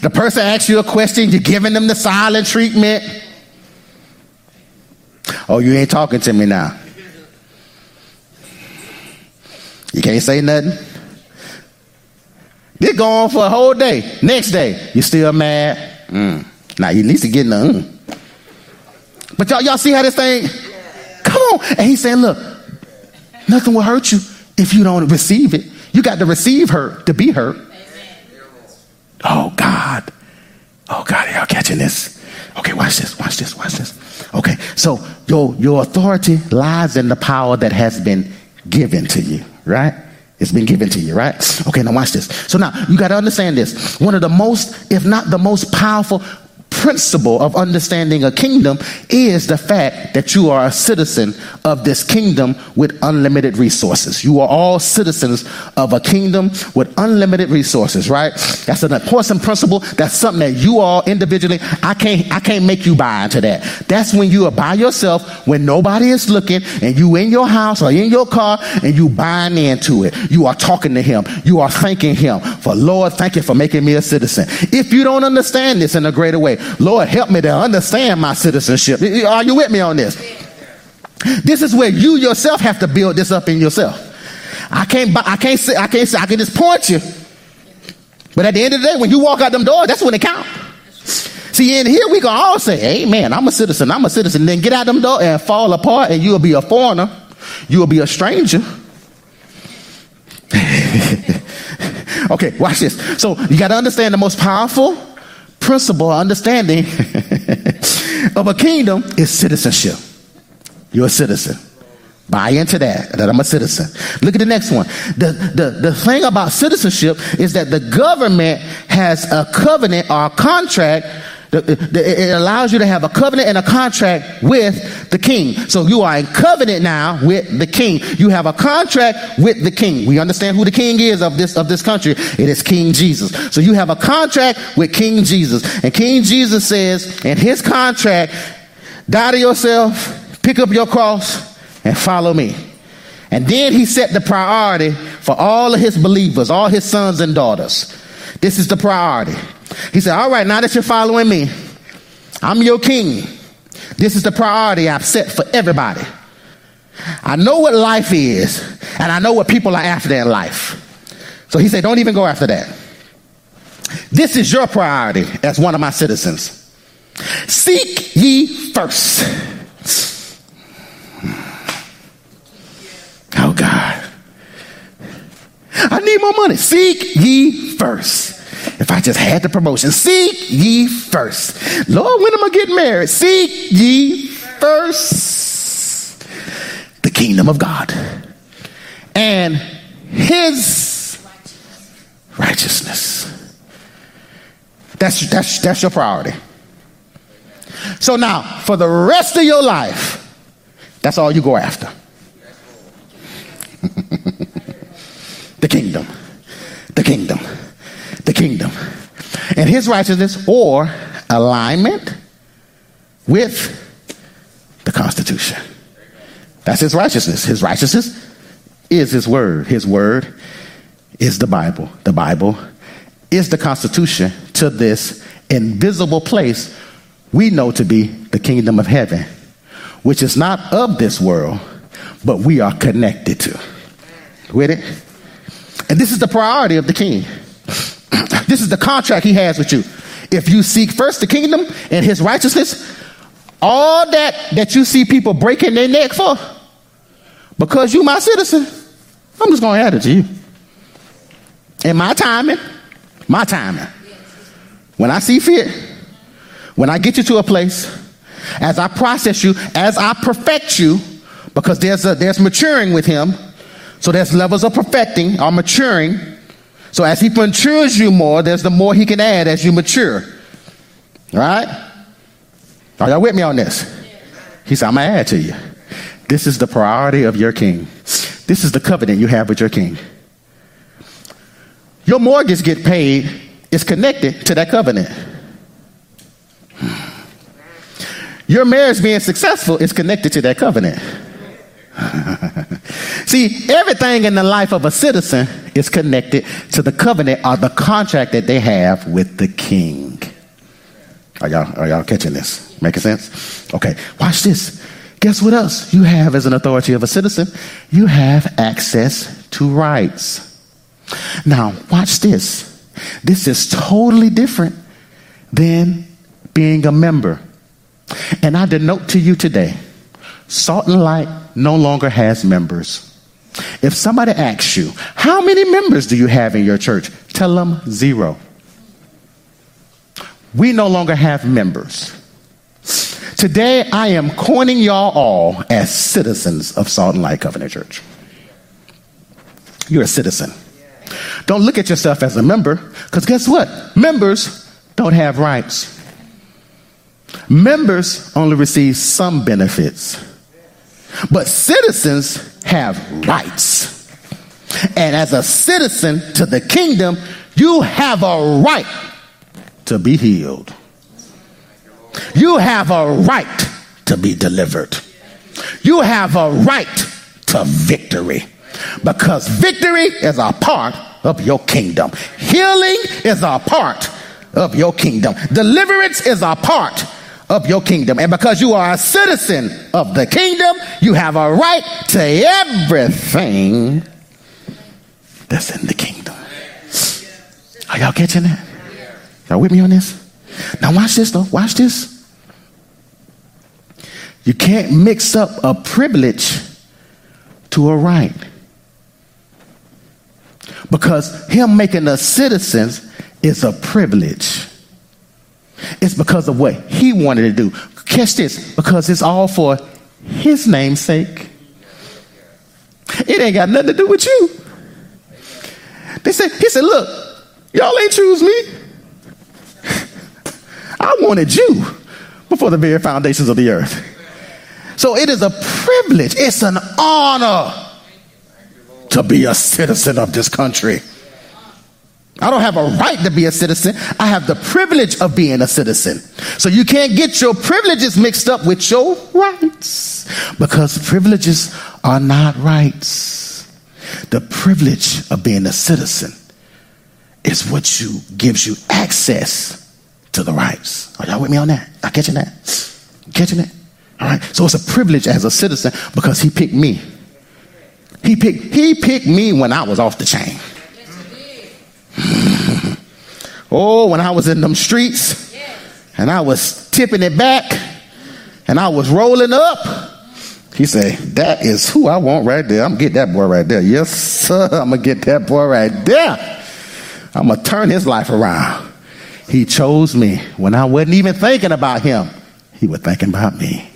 The person asks you a question, you're giving them the silent treatment. Oh, you ain't talking to me now. You can't say nothing. This go on for a whole day. Next day, you still mad. Mm. Now, you least getting the mm. But y'all, y'all see how this thing? Come on. And he's saying, look, nothing will hurt you if you don't receive it. You got to receive her to be hurt. Oh, God. Oh, God, y'all catching this? Okay, watch this, watch this, watch this. Okay, so your, your authority lies in the power that has been given to you, right? It's been given to you, right? Okay, now watch this. So now you got to understand this. One of the most, if not the most powerful principle of understanding a kingdom is the fact that you are a citizen of this kingdom with unlimited resources. You are all citizens of a kingdom with unlimited resources, right? That's an important principle. That's something that you all individually, I can't, I can't make you buy into that. That's when you are by yourself, when nobody is looking, and you in your house or in your car, and you buying into it. You are talking to him. You are thanking him for Lord, thank you for making me a citizen. If you don't understand this in a greater way, Lord, help me to understand my citizenship. Are you with me on this? This is where you yourself have to build this up in yourself. I can't, I can't say, I can't say, I can just point you. But at the end of the day, when you walk out them doors, that's when it counts. See, in here we can all say, Amen, I'm a citizen, I'm a citizen. Then get out them doors and fall apart, and you'll be a foreigner. You'll be a stranger. okay, watch this. So you got to understand the most powerful principle, understanding of a kingdom is citizenship. You're a citizen. Buy into that, that I'm a citizen. Look at the next one. The, the, the thing about citizenship is that the government has a covenant or a contract it allows you to have a covenant and a contract with the king. So you are in covenant now with the king. You have a contract with the king. We understand who the king is of this, of this country. It is King Jesus. So you have a contract with King Jesus. And King Jesus says in his contract, die to yourself, Pick up your cross and follow me. And then he set the priority for all of his believers, all his sons and daughters. This is the priority. He said, All right, now that you're following me, I'm your king. This is the priority I've set for everybody. I know what life is, and I know what people are after in life. So he said, Don't even go after that. This is your priority as one of my citizens. Seek ye first. Oh, God. I need more money. Seek ye first. If I just had the promotion, seek ye first. Lord, when am I getting married? Seek ye first the kingdom of God and his righteousness. That's, that's, that's your priority. So now, for the rest of your life, that's all you go after. the kingdom. The kingdom. The kingdom. And his righteousness or alignment with the Constitution. That's his righteousness. His righteousness is his word. His word is the Bible. The Bible is the Constitution to this invisible place we know to be the kingdom of heaven, which is not of this world, but we are connected to. With it? And this is the priority of the king. this is the contract he has with you. If you seek first the kingdom and his righteousness, all that that you see people breaking their neck for, because you my citizen, I'm just going to add it to you. In my timing, my timing. When I see fit, when I get you to a place, as I process you, as I perfect you, because there's a, there's maturing with him, so there's levels of perfecting or maturing. So as he matures you more, there's the more he can add as you mature. Right? Are y'all with me on this? He said, I'm gonna add to you. This is the priority of your king. This is the covenant you have with your king. Your mortgage get paid is connected to that covenant. Your marriage being successful is connected to that covenant. See, everything in the life of a citizen is connected to the covenant or the contract that they have with the king. Are y'all, are y'all catching this? Making sense? Okay, watch this. Guess what else you have as an authority of a citizen? You have access to rights. Now, watch this. This is totally different than being a member. And I denote to you today Salt and Light no longer has members. If somebody asks you, How many members do you have in your church? Tell them zero. We no longer have members. Today, I am coining y'all all as citizens of Salt and Light Covenant Church. You're a citizen. Don't look at yourself as a member, because guess what? Members don't have rights. Members only receive some benefits, but citizens have rights. And as a citizen to the kingdom, you have a right to be healed. You have a right to be delivered. You have a right to victory because victory is a part of your kingdom. Healing is a part of your kingdom. Deliverance is a part of your kingdom. And because you are a citizen of the kingdom, you have a right to everything that's in the kingdom. Are y'all catching that? Y'all with me on this? Now watch this though. Watch this. You can't mix up a privilege to a right. Because him making us citizens is a privilege. It's because of what he wanted to do. Catch this, because it's all for his name's sake. It ain't got nothing to do with you. They said, he said, look, y'all ain't choose me. I wanted you before the very foundations of the earth. So it is a privilege, it's an honor to be a citizen of this country. I don't have a right to be a citizen. I have the privilege of being a citizen. So you can't get your privileges mixed up with your rights because privileges are not rights. The privilege of being a citizen is what you gives you access to the rights. Are y'all with me on that? Are catching that? Catching that? All right. So it's a privilege as a citizen because he picked me. He picked he picked me when I was off the chain. oh, when I was in them streets and I was tipping it back and I was rolling up. He said, That is who I want right there. I'm gonna get that boy right there. Yes, sir. I'm gonna get that boy right there. I'm gonna turn his life around. He chose me when I wasn't even thinking about him. He was thinking about me.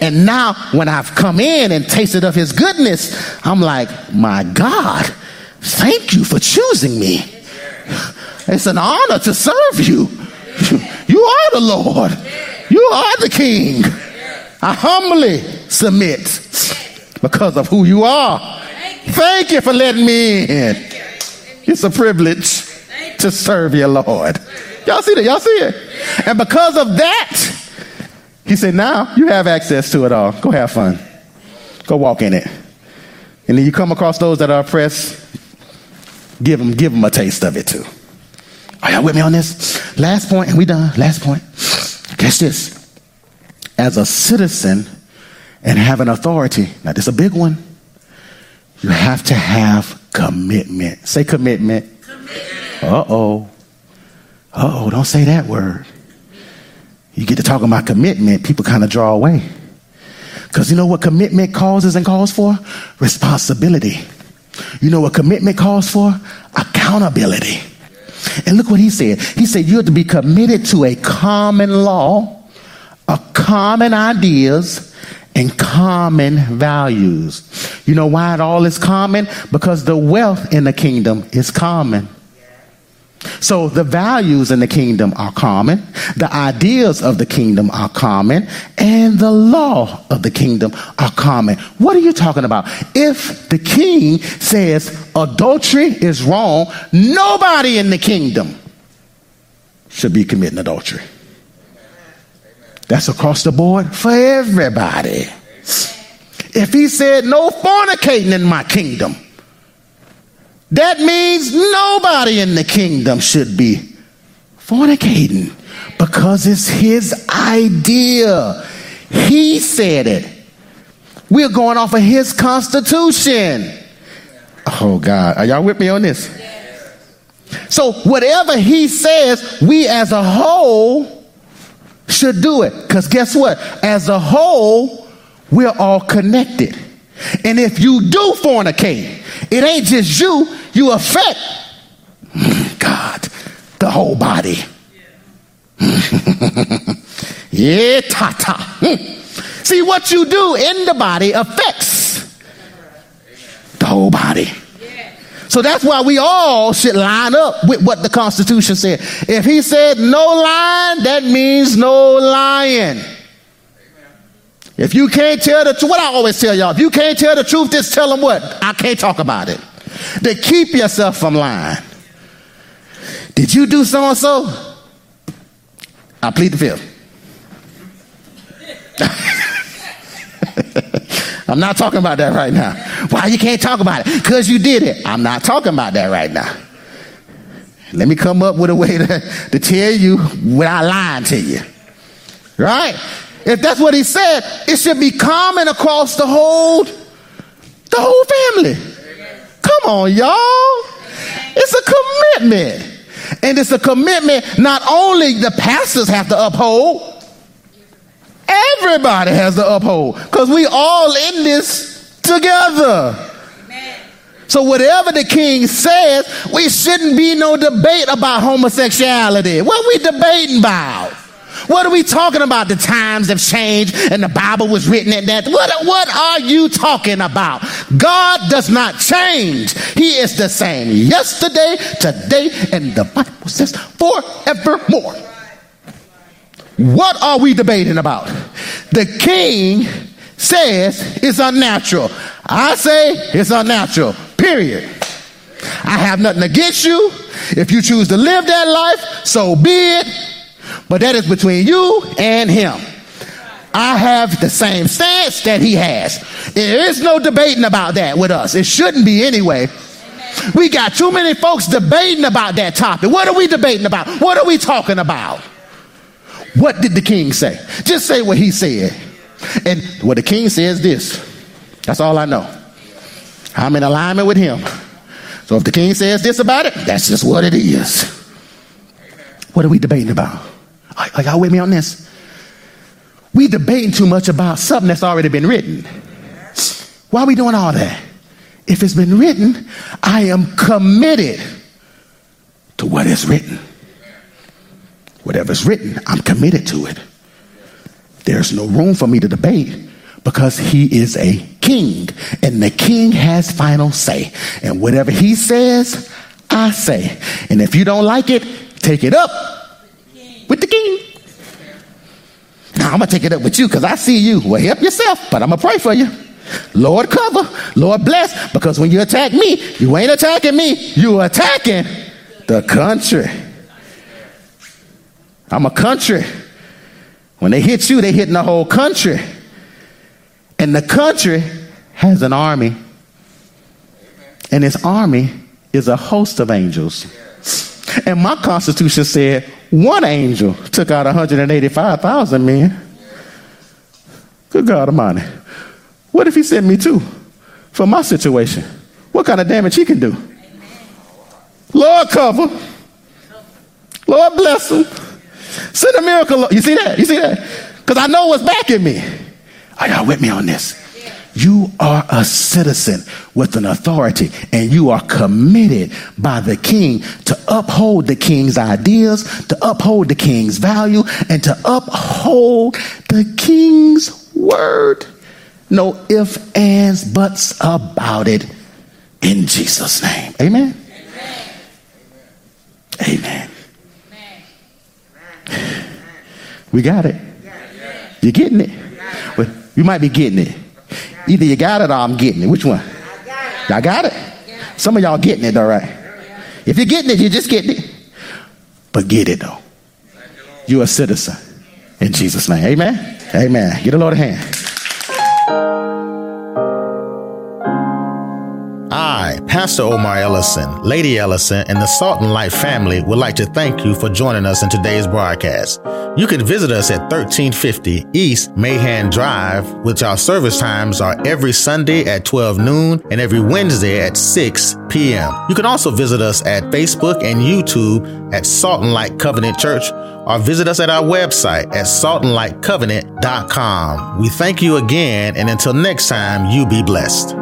And now, when I've come in and tasted of his goodness, I'm like, my God, thank you for choosing me. It's an honor to serve you. You are the Lord, you are the King. I humbly submit because of who you are. Thank you for letting me in. It's a privilege to serve your Lord. Y'all see that? Y'all see it? And because of that, he said, Now you have access to it all. Go have fun. Go walk in it. And then you come across those that are oppressed, give them, give them a taste of it too. Are y'all with me on this? Last point, and we done. Last point. Catch this. As a citizen and having authority, now this is a big one. You have to have commitment. Say commitment. Uh oh. Uh oh, don't say that word you get to talking about commitment, people kind of draw away. Because you know what commitment causes and calls for? Responsibility. You know what commitment calls for? Accountability. And look what he said. He said you have to be committed to a common law, a common ideas, and common values. You know why it all is common? Because the wealth in the kingdom is common. So the values in the kingdom are common, the ideas of the kingdom are common, and the law of the kingdom are common. What are you talking about? If the king says adultery is wrong, nobody in the kingdom should be committing adultery. That's across the board for everybody. If he said no fornicating in my kingdom, that means nobody in the kingdom should be fornicating because it's his idea. He said it. We're going off of his constitution. Oh, God. Are y'all with me on this? So, whatever he says, we as a whole should do it. Because guess what? As a whole, we're all connected. And if you do fornicate, it ain't just you, you affect mm, God, the whole body. yeah, ta ta. Hmm. See, what you do in the body affects the whole body. So that's why we all should line up with what the Constitution said. If he said no lying, that means no lying. If you can't tell the truth, what I always tell y'all, if you can't tell the truth, just tell them what? I can't talk about it. To keep yourself from lying. Did you do so and so? I plead the fifth. I'm not talking about that right now. Why you can't talk about it? Because you did it. I'm not talking about that right now. Let me come up with a way to, to tell you without lying to you. Right? If that's what he said, it should be common across the whole, the whole family. Come on, y'all. It's a commitment. And it's a commitment not only the pastors have to uphold, everybody has to uphold. Because we all in this together. So whatever the king says, we shouldn't be no debate about homosexuality. What we debating about? What are we talking about? The times have changed and the Bible was written at that. What, what are you talking about? God does not change. He is the same yesterday, today, and the Bible says forevermore. What are we debating about? The king says it's unnatural. I say it's unnatural, period. I have nothing against you. If you choose to live that life, so be it. But that is between you and him. I have the same stance that he has. There is no debating about that with us. It shouldn't be anyway. We got too many folks debating about that topic. What are we debating about? What are we talking about? What did the king say? Just say what he said. And what the king says this. That's all I know. I'm in alignment with him. So if the king says this about it, that's just what it is. What are we debating about? Are y'all with me on this? We debating too much about something that's already been written. Why are we doing all that? If it's been written, I am committed to what is written. Whatever's written, I'm committed to it. There's no room for me to debate because he is a king and the king has final say. And whatever he says, I say. And if you don't like it, take it up with the king. Now I'm gonna take it up with you because I see you. Well, help yourself, but I'm gonna pray for you. Lord cover, Lord bless, because when you attack me, you ain't attacking me, you attacking the country. I'm a country. When they hit you, they hitting the whole country. And the country has an army. And its army is a host of angels. And my constitution said one angel took out 185,000 men. Good God Almighty. What if he sent me two for my situation? What kind of damage he can do? Lord cover. Lord bless him. Send a miracle. You see that? You see that? Because I know what's backing me. Are y'all with me on this? You are a citizen with an authority, and you are committed by the king to uphold the king's ideas, to uphold the king's value, and to uphold the king's word. No ifs, ands, buts about it in Jesus' name. Amen. Amen. Amen. We got it. You're getting it. But you might be getting it. Either you got it or I'm getting it. Which one? Y'all got it? Some of y'all getting it, all right. If you're getting it, you're just getting it. But get it though. You're a citizen. In Jesus' name. Amen. Amen. Get a Lord a hand. I, Pastor Omar Ellison, Lady Ellison, and the Salt and Light family would like to thank you for joining us in today's broadcast. You can visit us at 1350 East Mahan Drive, which our service times are every Sunday at 12 noon and every Wednesday at 6 p.m. You can also visit us at Facebook and YouTube at Salt and Light Covenant Church or visit us at our website at saltandlightcovenant.com. We thank you again, and until next time, you be blessed.